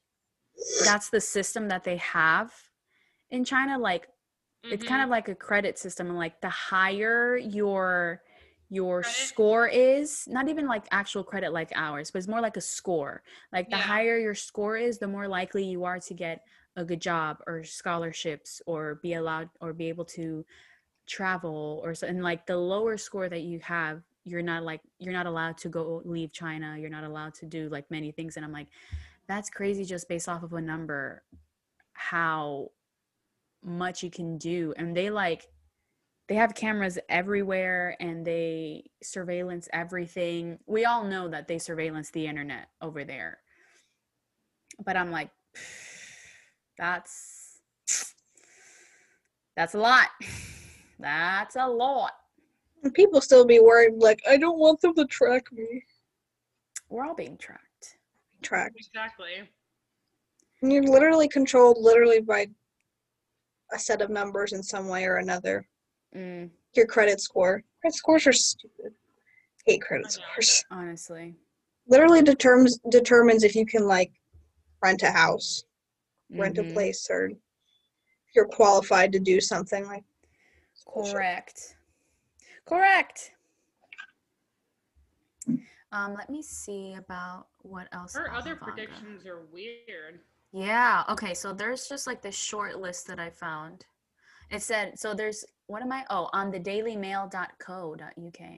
that's the system that they have in China. Like it's Mm-hmm. kind of like a credit system and like the higher your your Credit? score is not even like actual credit like ours but it's more like a score like the Yeah. higher your score is the more likely you are to get a good job or scholarships or be allowed or be able to travel or so and like the lower score that you have you're not like you're not allowed to go leave china you're not allowed to do like many things and i'm like that's crazy just based off of a number how much you can do and they like they have cameras everywhere and they surveillance everything we all know that they surveillance the internet over there but i'm like that's that's a lot that's a lot And people still be worried, like, I don't want them to track me. we're all being tracked Tracked. Exactly. And You're literally controlled literally by a set of numbers in some way or another. Mm, Your credit score. Credit scores are stupid. Hate credit scores. honestly Literally determines determines if you can like rent a house, rent a Mhm. place, or if you're qualified to do something like. bullshit. Correct. Correct. Um, let me see about what else. Her about other Ivanka. predictions are weird. Yeah. Okay. So there's just like this short list that I found. It said so. There's what am I? Oh, on the dailymail.co.uk.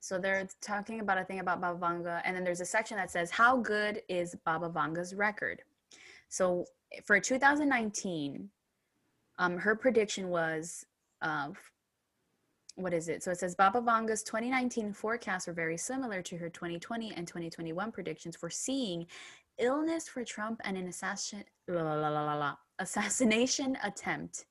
So they're talking about a thing about Baba Vanga, and then there's a section that says how good is Baba Vanga's record. So for 2019, um, her prediction was, what is it? So it says Baba Vanga's 2019 forecasts were very similar to her 2020 and 2021 predictions, for seeing illness for Trump and an assassin, la, la, la, assassination attempt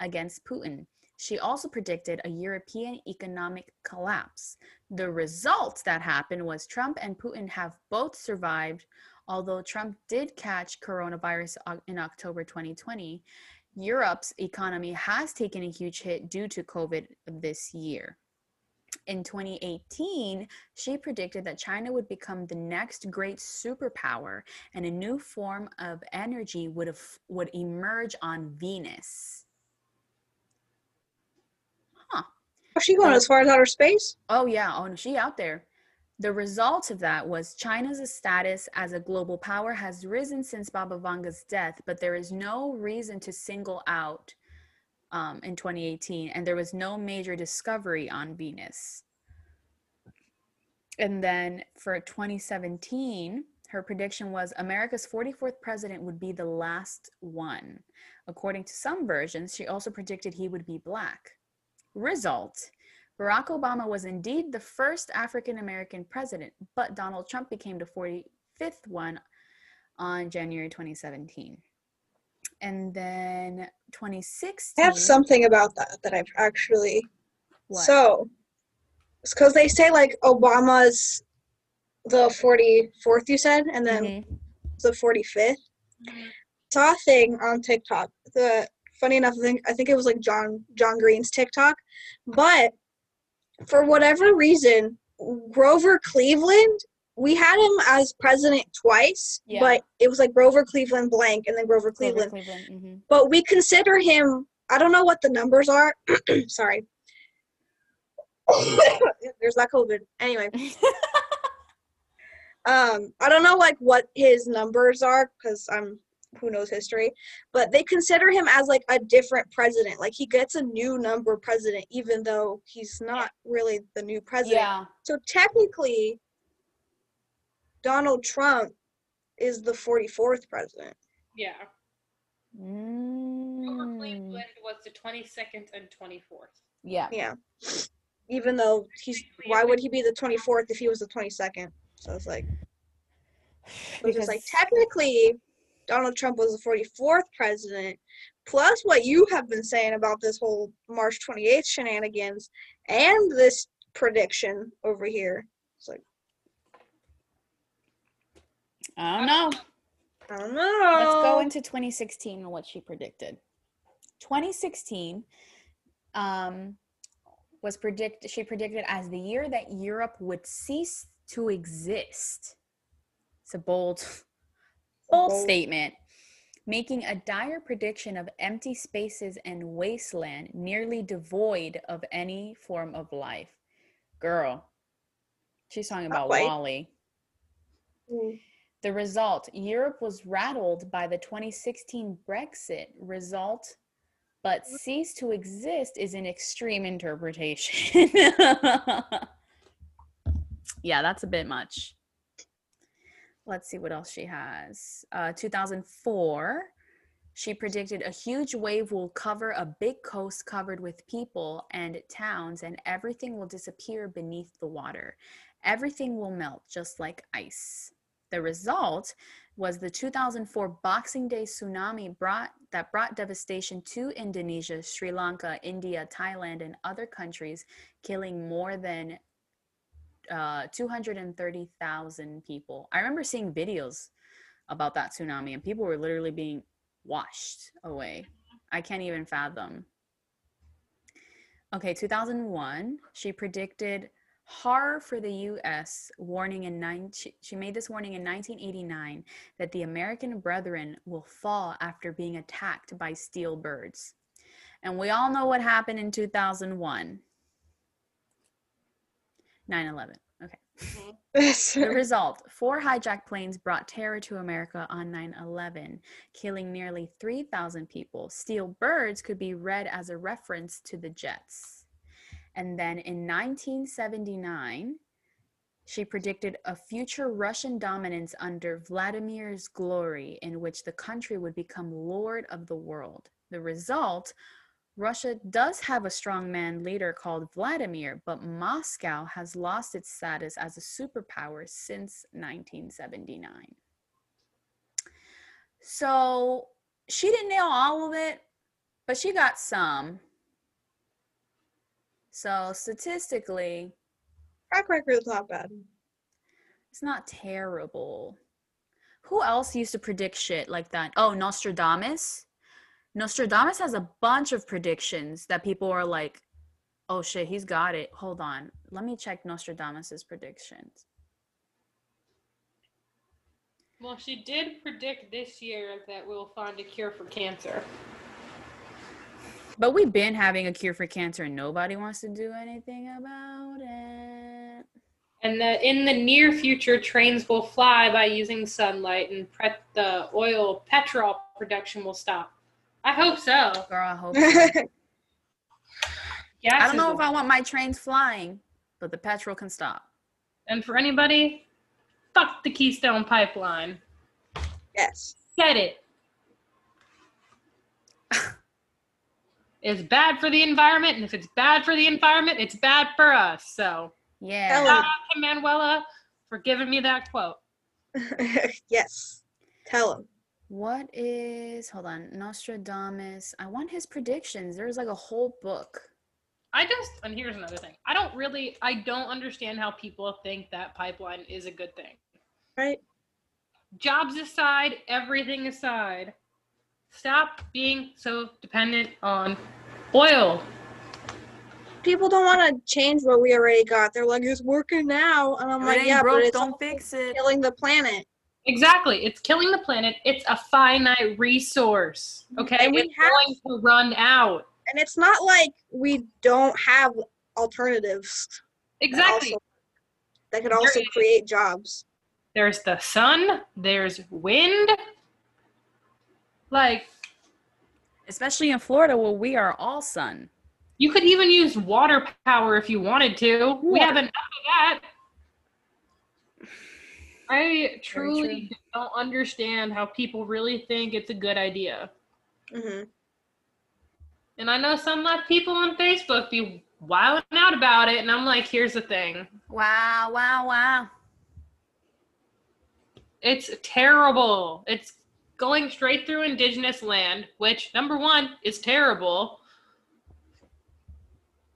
against Putin. She also predicted a European economic collapse. The result that happened was Trump and Putin have both survived, although Trump did catch coronavirus in October 2020. Europe's economy has taken a huge hit due to COVID this year. In 2018, she predicted that China would become the next great superpower and a new form of energy would, have, would emerge on Venus. Huh. Oh, she going Oh. as far as outer space? Oh yeah, oh no, she out there. The result of that was China's status as a global power has risen since Baba Vanga's death, but there is no reason to single out um, in 2018, and there was no major discovery on Venus. And then for 2017, her prediction was America's 44th president would be the last one. According to some versions, she also predicted he would be black. Result Barack Obama was indeed the first African American president, but Donald Trump became the 45th one on January 2017. And then 2016. I have something about that that I've actually. What? So, it's because they say like Obama's the 44th, you said, and then Mhm. the 45th. Saw a thing on TikTok. The funny enough, I think I think it was like John John Green's TikTok, but for whatever reason, Grover Cleveland, we had him as president twice, Yeah. but it was like Grover Cleveland blank and then Grover Grover Cleveland. Cleveland. mhm. But we consider him. I don't know what the numbers are. Sorry. There's that COVID. Anyway, um, I don't know like what his numbers are because I'm who knows history, but they consider him as like a different president. Like he gets a new number president, even though he's not really the new president. yeah. So technically, Donald Trump is the 44th president. Yeah. Grover Mm. Cleveland was the 22nd and 24th. Yeah. Yeah. Even though he's, why would he be the 24th if he was the 22nd? So it's like, so it's like technically, Donald Trump was the 44th president. Plus, what you have been saying about this whole March 28th shenanigans and this prediction over here. It's like, I don't know. I don't know. Let's go into 2016 and what she predicted. 2016 um, was predict. She predicted as the year that Europe would cease to exist. It's a bold, bold statement, making a dire prediction of empty spaces and wasteland, nearly devoid of any form of life. Girl, she's talking about. WALL-E. Mm. The result Europe was rattled by the 2016 Brexit result, but ceased to exist is an extreme interpretation. yeah, that's a bit much. Let's see what else she has. Uh, 2004, she predicted a huge wave will cover a big coast covered with people and towns, and everything will disappear beneath the water. Everything will melt just like ice. The result was the 2004 Boxing Day tsunami brought that brought devastation to Indonesia, Sri Lanka, India, Thailand, and other countries, killing more than uh, 230,000 people. I remember seeing videos about that tsunami, and people were literally being washed away. I can't even fathom. Okay, 2001, she predicted Horror for the U.S. warning in nine. She, she made this warning in 1989 that the American brethren will fall after being attacked by steel birds, and we all know what happened in 2001. 9/11. Okay. Mm-hmm. The result four hijacked planes brought terror to America on 9 11, killing nearly 3,000 people. Steel birds could be read as a reference to the jets. And then in 1979, she predicted a future Russian dominance under Vladimir's glory, in which the country would become lord of the world. The result Russia does have a strongman leader called Vladimir, but Moscow has lost its status as a superpower since 1979. So she didn't nail all of it, but she got some. So statistically, Track record's not bad. it's not terrible. Who else used to predict shit like that? Oh, Nostradamus. Nostradamus has a bunch of predictions that people are like, oh shit, he's got it. Hold on. Let me check Nostradamus's predictions. Well, she did predict this year that we'll find a cure for cancer. But we've been having a cure for cancer and nobody wants to do anything about it. And that in the near future, trains will fly by using sunlight and pre- the oil petrol production will stop. I hope so. Girl, I hope. so. Gas I don't know if I want my trains flying, but the petrol can stop. And for anybody, fuck the Keystone Pipeline. yes. Get it. it's bad for the environment, and if it's bad for the environment, it's bad for us. So, Yeah. Tell shout out to Manuela for giving me that quote. yes. Tell him. What is hold on, Nostradamus? I want his predictions. There's like a whole book. I just, and here's another thing. I don't really, I don't understand how people think that pipeline is a good thing. Right? Jobs aside, everything aside, stop being so dependent on oil. People don't want to change what we already got. They're like, it's working now. And I'm If like, yeah, broke, but it's don't also fix it. killing the planet. Exactly. It's killing the planet. It's a finite resource. Mm-hmm. Okay. And we it's have- going to run out. And it's not like we don't have alternatives that Exactly. also- that could There also is- create jobs. There's the sun, there's wind. Like, Especially in Florida where we are all sun. you could even use water power if you wanted to. We Water. have enough of that. I truly don't understand how people really think it's a good idea. hmm And I know some like people on Facebook be wilding out about it, and I'm like, here's the thing. Wow, wow, wow. It's terrible. It's going straight through indigenous land, which number one is terrible.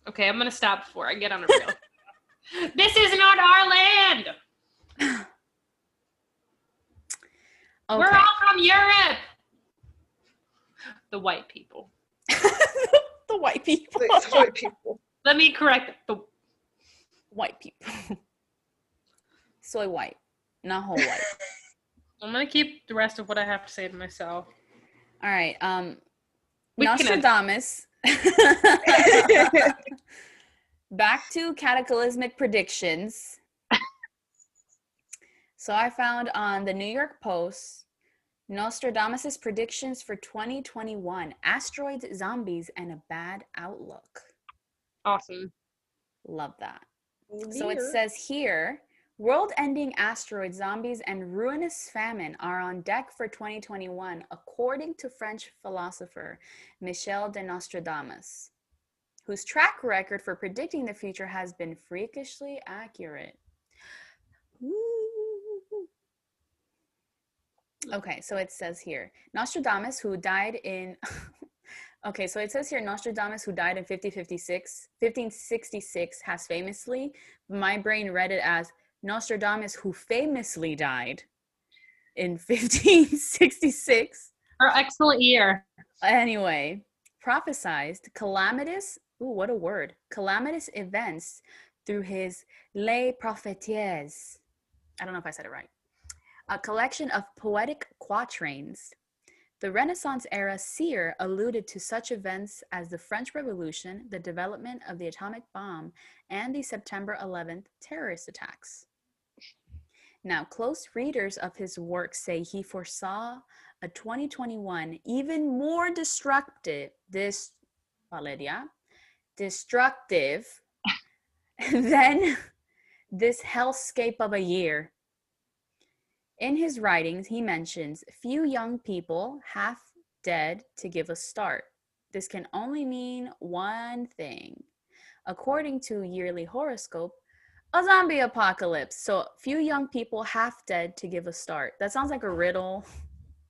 Okay, I'm gonna stop before I get on a reel. this is not our land. Okay. We're all from Europe. The white people. the white people. Like, sorry, people. Let me correct. The white people. Soy white, not whole white. I'm gonna keep the rest of what I have to say to myself. All right. Um, We can Nostradamus. Back to cataclysmic predictions. So I found on the New York Post Nostradamus' predictions for 2021: asteroids, zombies, and a bad outlook. Awesome. Love that. So it says here world ending asteroids, zombies, and ruinous famine are on deck for 2021, according to French philosopher Michel de Nostradamus, whose track record for predicting the future has been freakishly accurate. Ooh. Okay, so it says here Nostradamus, who died in. okay, so it says here Nostradamus, who died in 5056, 1566, has famously, my brain read it as Nostradamus, who famously died in 1566. Our excellent year. Anyway, prophesied calamitous, ooh, what a word, calamitous events through his Les Prophètes. I don't know if I said it right. A collection of poetic quatrains. The Renaissance era seer alluded to such events as the French Revolution, the development of the atomic bomb, and the September 11th terrorist attacks. Now, close readers of his work say he foresaw a 2021 even more destructive, this Valeria, destructive than this hellscape of a year. In his writings, he mentions few young people half dead to give a start. This can only mean one thing. According to yearly horoscope, a zombie apocalypse. So few young people half dead to give a start. That sounds like a riddle.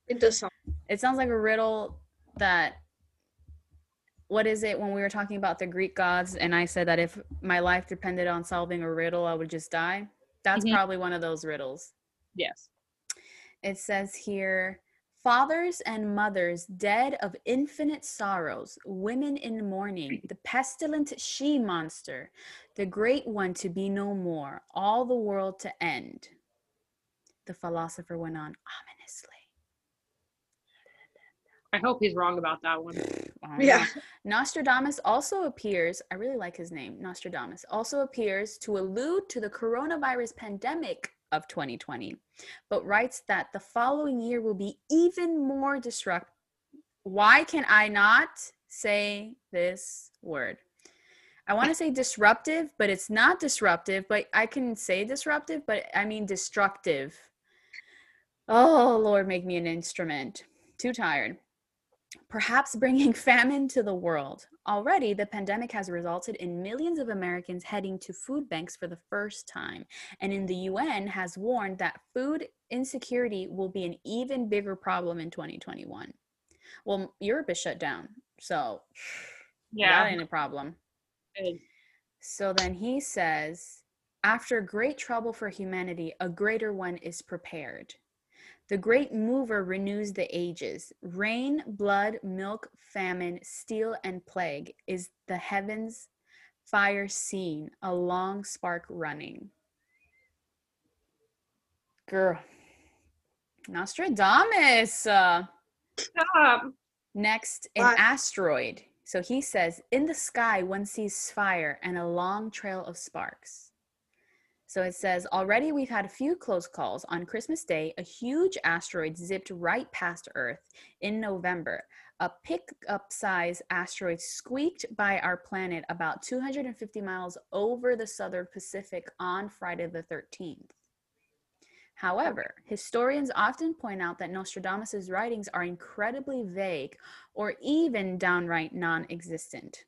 It does sound. It sounds like a riddle that what is it when we were talking about the Greek gods and I said that if my life depended on solving a riddle, I would just die? That's Mhm. probably one of those riddles. Yes. It says here fathers and mothers dead of infinite sorrows, women in mourning, the pestilent she monster, the great one to be no more, all the world to end. The philosopher went on ominously. I hope he's wrong about that one. I don't know. Yeah. Nostradamus also appears, I really like his name, Nostradamus, also appears to allude to the coronavirus pandemic of 2020, but writes that the following year will be even more disrupt. Why can I not say this word? I want to say disruptive, but it's not disruptive, but I can say disruptive, but I mean destructive. Oh, Lord, make me an instrument. Too tired perhaps bringing famine to the world. Already, the pandemic has resulted in millions of Americans heading to food banks for the first time. And in the UN has warned that food insecurity will be an even bigger problem in 2021. Well, Europe is shut down. So, Yeah. that ain't a problem. So then he says, after great trouble for humanity, a greater one is prepared. The great mover renews the ages. Rain, blood, milk, famine, steel, and plague is the heavens fire seen, a long spark running. Girl. Nostradamus. Uh, Stop. Next, an What? asteroid. So he says, in the sky, one sees fire and a long trail of sparks. So it says, already we've had a few close calls. On Christmas Day, a huge asteroid zipped right past Earth in November. A pickup size asteroid squeaked by our planet about 250 miles over the southern Pacific on Friday the 13th. However, historians often point out that Nostradamus' writings are incredibly vague or even downright non existent.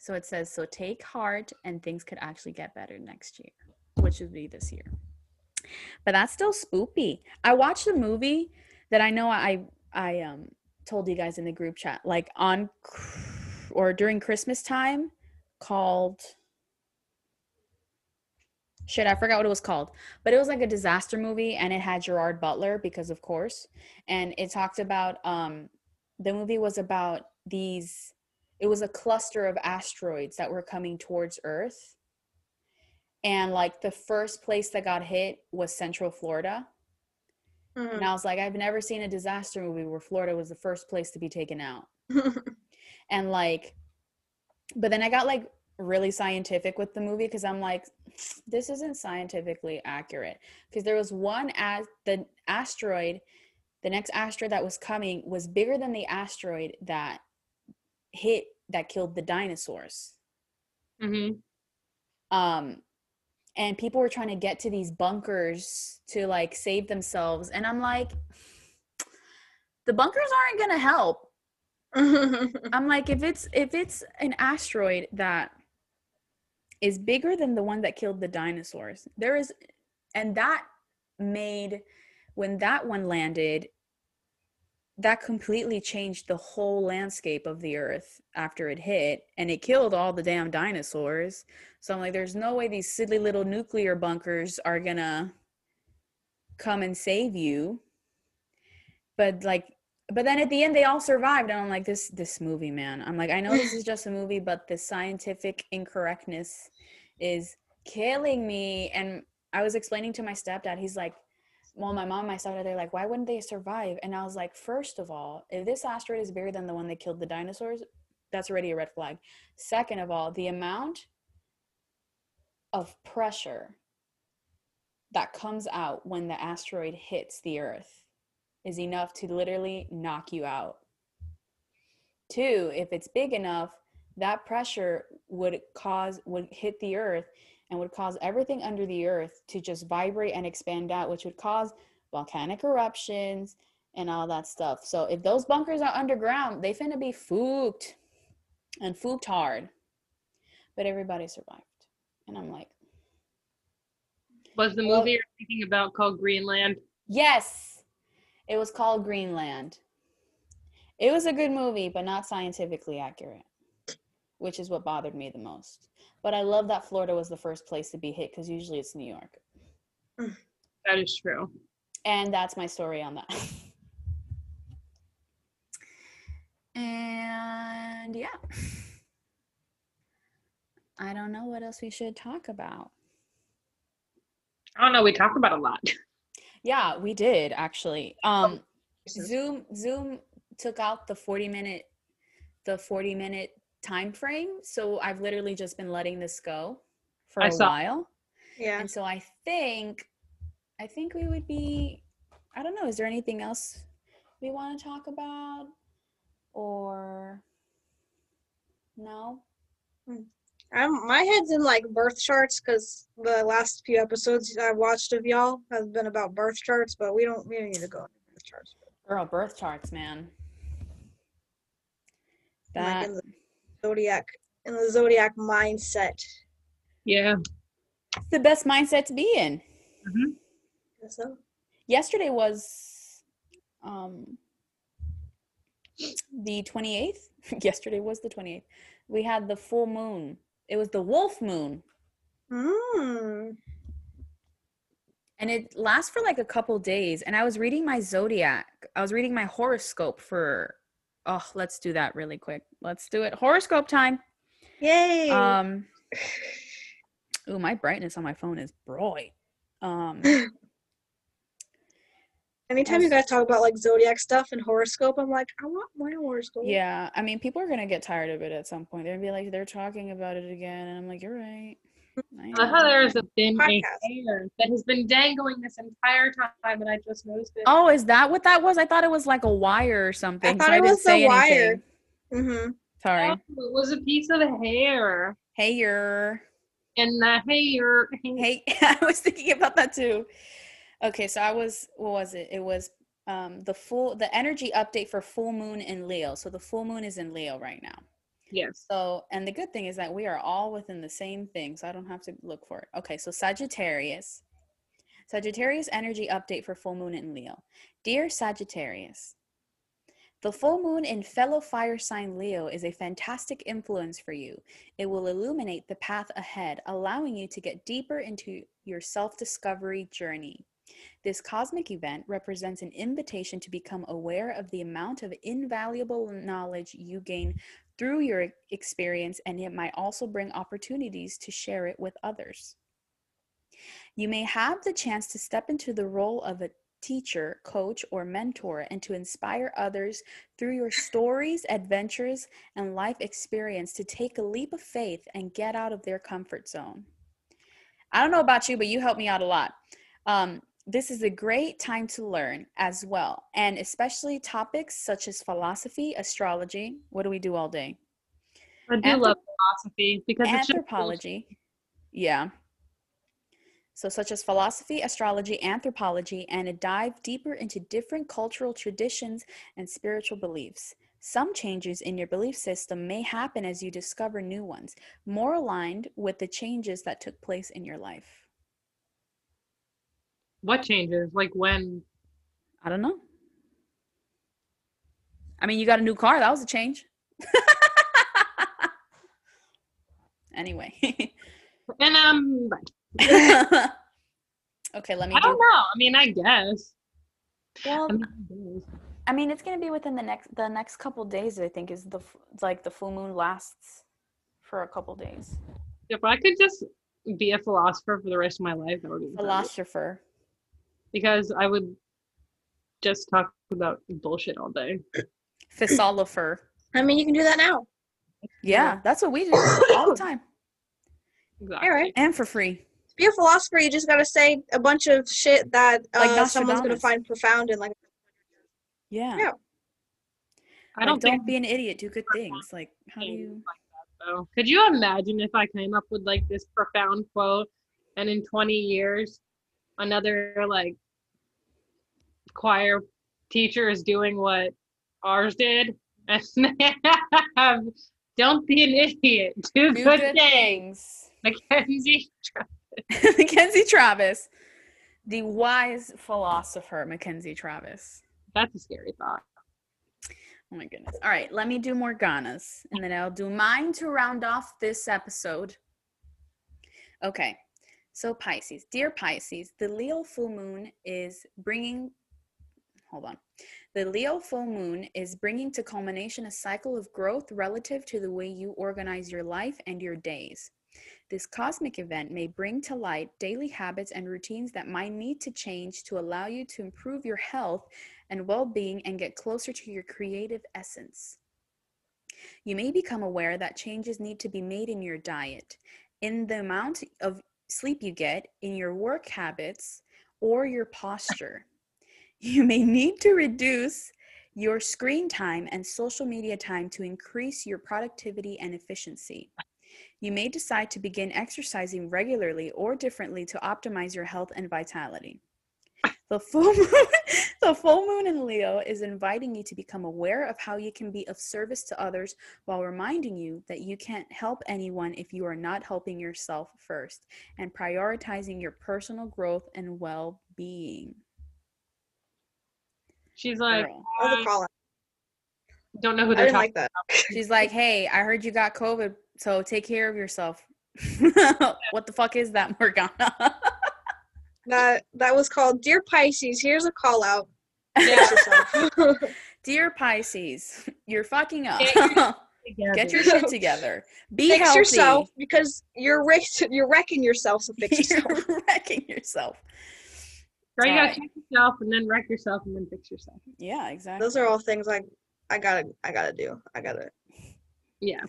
So it says, so take heart and things could actually get better next year, which would be this year. But that's still spoopy. I watched a movie that I know I I um told you guys in the group chat, like on or during Christmas time, called shit, I forgot what it was called, but it was like a disaster movie and it had Gerard Butler because of course, and it talked about um the movie was about these it was a cluster of asteroids that were coming towards Earth. And like the first place that got hit was Central Florida. Mhm. And I was like, I've never seen a disaster movie where Florida was the first place to be taken out. And like, but then I got like really scientific with the movie because I'm like, this isn't scientifically accurate. Because there was one as the asteroid, the next asteroid that was coming was bigger than the asteroid that hit that killed the dinosaurs. hmm Um, and people were trying to get to these bunkers to like save themselves. And I'm like, the bunkers aren't gonna help. I'm like, if it's if it's an asteroid that is bigger than the one that killed the dinosaurs, there is, and that made when that one landed, that completely changed the whole landscape of the earth after it hit, and it killed all the damn dinosaurs. So I'm like, there's no way these silly little nuclear bunkers are gonna come and save you. But like but then at the end they all survived and i'm like this this movie man i'm like i know this is just a movie but the scientific incorrectness is killing me. And I was explaining to my stepdad, he's like, well, my mom and my they're like, why wouldn't they survive? And I was like, first of all, if this asteroid is bigger than the one that killed the dinosaurs, that's already a red flag. Second of all, the amount of pressure that comes out when the asteroid hits the earth is enough to literally knock you out. Two, if it's big enough, that pressure would cause would hit the earth and would cause everything under the earth to just vibrate and expand out, which would cause volcanic eruptions and all that stuff. So if those bunkers are underground, they finna be fooked and fooked hard. But everybody survived. And I'm like, Was the Well- movie you're thinking about called Greenland? yes, it was called Greenland. It was a good movie, but not scientifically accurate, which is what bothered me the most. But I love that Florida was the first place to be hit because usually it's New York. That is true. And that's my story on that. and yeah. I don't know what else we should talk about. I don't know. We talked about a lot. Yeah, we did actually. Um Jesus. Zoom Zoom took out the 40 minute the 40 minute time frame, so I've literally just been letting this go for I a saw- while. Yeah. And so I think I think we would be I don't know, is there anything else we want to talk about or no? I'm, my head's in like birth charts because the last few episodes I watched of y'all has been about birth charts, but we don't we don't need to go into birth charts. Girl, birth charts, man. That like in the zodiac in the zodiac mindset. Yeah. it's the best mindset to be in. So. Yesterday was um the 28th yesterday was the 28th we had the full moon. It was the wolf moon. Mm. and it lasts for like a couple days. And i was reading my zodiac. I was reading my horoscope for oh let's do that really quick let's do it horoscope time Yay. um ooh my brightness on my phone is bright um Anytime you guys talk about like zodiac stuff and horoscope, I'm like, I want my horoscope. Yeah, I mean, people are gonna get tired of it at some point. They're gonna be like, they're talking about it again, and I'm like, you're right. I I thought there has been a Podcast. hair that has been dangling this entire time, and I just noticed it. Oh, is that what that was? I thought it was like a wire or something. I thought so it didn't was the say wire. anything. Mm-hmm. Sorry. Oh, it was a piece of hair. Hair. And the hair. Hey, I was thinking about that too. Okay, so I was. What was it? It was um the full the energy update for full moon in Leo. So the full moon is in Leo right now. Yes. So, and the good thing is that we are all within the same thing, so I don't have to look for it. Okay, so Sagittarius. Sagittarius energy update for full moon in Leo. Dear Sagittarius, the full moon in fellow fire sign Leo is a fantastic influence for you. It will illuminate the path ahead, allowing you to get deeper into your self discovery journey. This cosmic event represents an invitation to become aware of the amount of invaluable knowledge you gain through your experience, and it might also bring opportunities to share it with others. You may have the chance to step into the role of a teacher, coach, or mentor and to inspire others through your stories, adventures, and life experience to take a leap of faith and get out of their comfort zone. I don't know about you, but you helped me out a lot. Um, this is a great time to learn as well, and especially topics such as philosophy, astrology. What do we do all day? I do Anthrop- love philosophy because it's just Anthropology. Yeah. So, such as philosophy, astrology, anthropology, and a dive deeper into different cultural traditions and spiritual beliefs. Some changes in your belief system may happen as you discover new ones, more aligned with the changes that took place in your life. what changes? Like when? I don't know. I mean, you got a new car. That was a change. anyway. And um, okay, let me I don't know. I mean, I guess. Well, I mean, I mean, it's gonna be within the next the next couple days. I think is the f- like the full moon lasts for a couple days. if I could just be a philosopher for the rest of my life, that would be incredible. Philosopher. because I would just talk about bullshit all day. Philosopher. I mean, you can do that now. Yeah, that's what we do all the time. Exactly. All right. And for free. To be a philosopher, you just gotta say a bunch of shit that Like uh, someone's gonna find profound and like. Yeah. Yeah. I don't don't be an idiot. Do good things. Like, how do you? so. Could you imagine if I came up with like this profound quote and in 20 years another like choir teacher is doing what ours did? And they have, don't be an idiot. Do, Do good, good things. things. Mackenzie. Mackenzie Travis, the wise philosopher, Mackenzie Travis. That's a scary thought. Oh my goodness. All right, let me do more Morgana's and then I'll do mine to round off this episode. Okay, so Pisces. Dear Pisces, the Leo full moon is bringing, hold on. The Leo full moon is bringing to culmination a cycle of growth relative to the way you organize your life and your days. This cosmic event may bring to light daily habits and routines that might need to change to allow you to improve your health and well being and get closer to your creative essence. You may become aware that changes need to be made in your diet, in the amount of sleep you get, in your work habits, or your posture. You may need to reduce your screen time and social media time to increase your productivity and efficiency. You may decide to begin exercising regularly or differently to optimize your health and vitality. The full moon, the full moon in Leo is inviting you to become aware of how you can be of service to others while reminding you that you can't help anyone if you are not helping yourself first and prioritizing your personal growth and well-being. She's like, Girl. That was a call out. don't know who I they're talking like that. She's like, "Hey, I heard you got COVID, so take care of yourself." what the fuck is that, Morgana? That that was called Dear Pisces. Here's a call out. Yeah. Dear Pisces, you're fucking up. Get your together. Get your shit together. Be fix healthy. yourself because you're wreck- you're wrecking yourself. So fix yourself. You're wrecking yourself. Right, you gotta check yourself and then wreck yourself and then fix yourself. Yeah, exactly. Those are all things like I gotta I gotta do. I gotta. Yeah.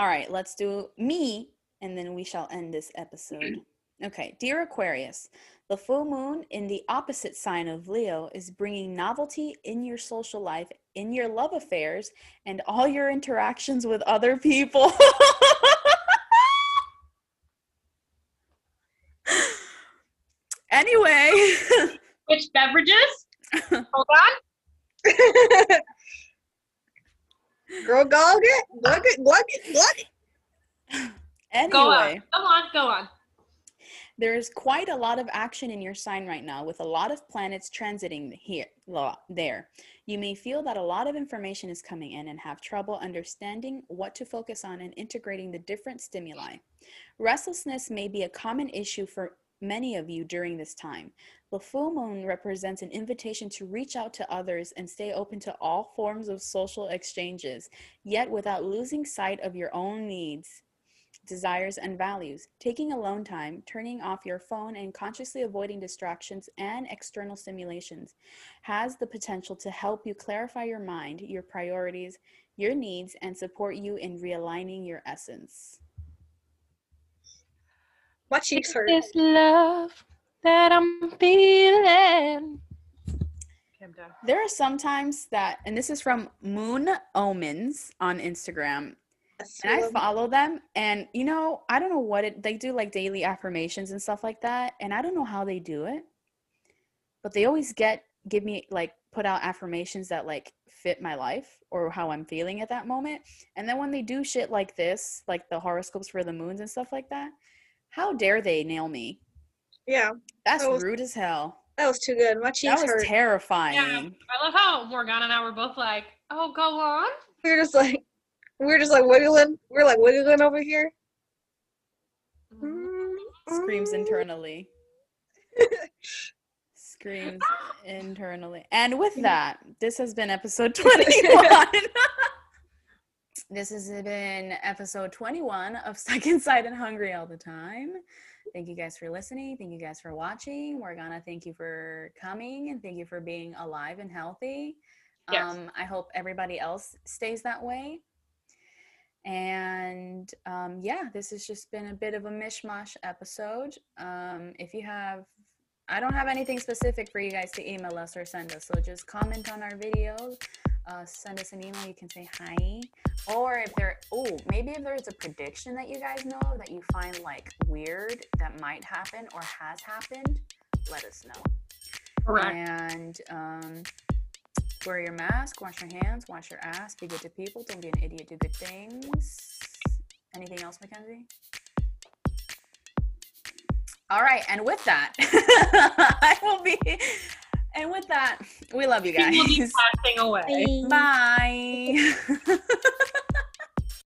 All right, let's do me, and then we shall end this episode. Okay, dear Aquarius, the full moon in the opposite sign of Leo is bringing novelty in your social life, in your love affairs, and all your interactions with other people. anyway, Which beverages? Hold on. Girl, glug it, glug it, glug it, glug it. Go on. anyway. Go on. Go on. There's quite a lot of action in your sign right now with a lot of planets transiting here there. You may feel that a lot of information is coming in and have trouble understanding what to focus on and integrating the different stimuli. Restlessness may be a common issue for many of you during this time. The full moon represents an invitation to reach out to others and stay open to all forms of social exchanges, yet without losing sight of your own needs desires, and values. Taking alone time, turning off your phone, and consciously avoiding distractions and external stimulations has the potential to help you clarify your mind, your priorities, your needs, and support you in realigning your essence. My cheeks hurt. This love that I'm feeling. Okay, I'm done. There are some times that, and this is from Moon Omens on Instagram, and I follow them and you know I don't know what it they do like daily affirmations and stuff like that and I don't know how they do it. But they always get give me like put out affirmations that like fit my life or how I'm feeling at that moment. And then when they do shit like this like the horoscopes for the moons and stuff like that how dare they nail me Yeah, that's That was- rude as hell that was too good. My cheeks that was hurt. terrifying Yeah, I love how Morgana and I were both like, "Oh, go on." We're just like, we're just like wiggling. We are like wiggling over here. Mm-hmm. screams internally screams internally and with mm-hmm. that this has been episode 21 this has been episode 21 of Stuck Inside and Hungry All the Time. Thank you guys for listening. Thank you guys for watching. Morgana, thank you for coming and thank you for being alive and healthy. Yes. Um, I hope everybody else stays that way. And um, yeah, this has just been a bit of a mishmash episode. Um, if you have, I don't have anything specific for you guys to email us or send us. So just comment on our videos, uh, send us an email. You can say hi. Or if there, oh, maybe if there's a prediction that you guys know that you find like weird that might happen or has happened, let us know. Correct. And um, wear your mask, wash your hands, wash your ass, be good to people, don't be an idiot, do good things. Anything else, Mackenzie? All right, and with that, I will be. And with that, we love you guys. passing away. Bye. Bye.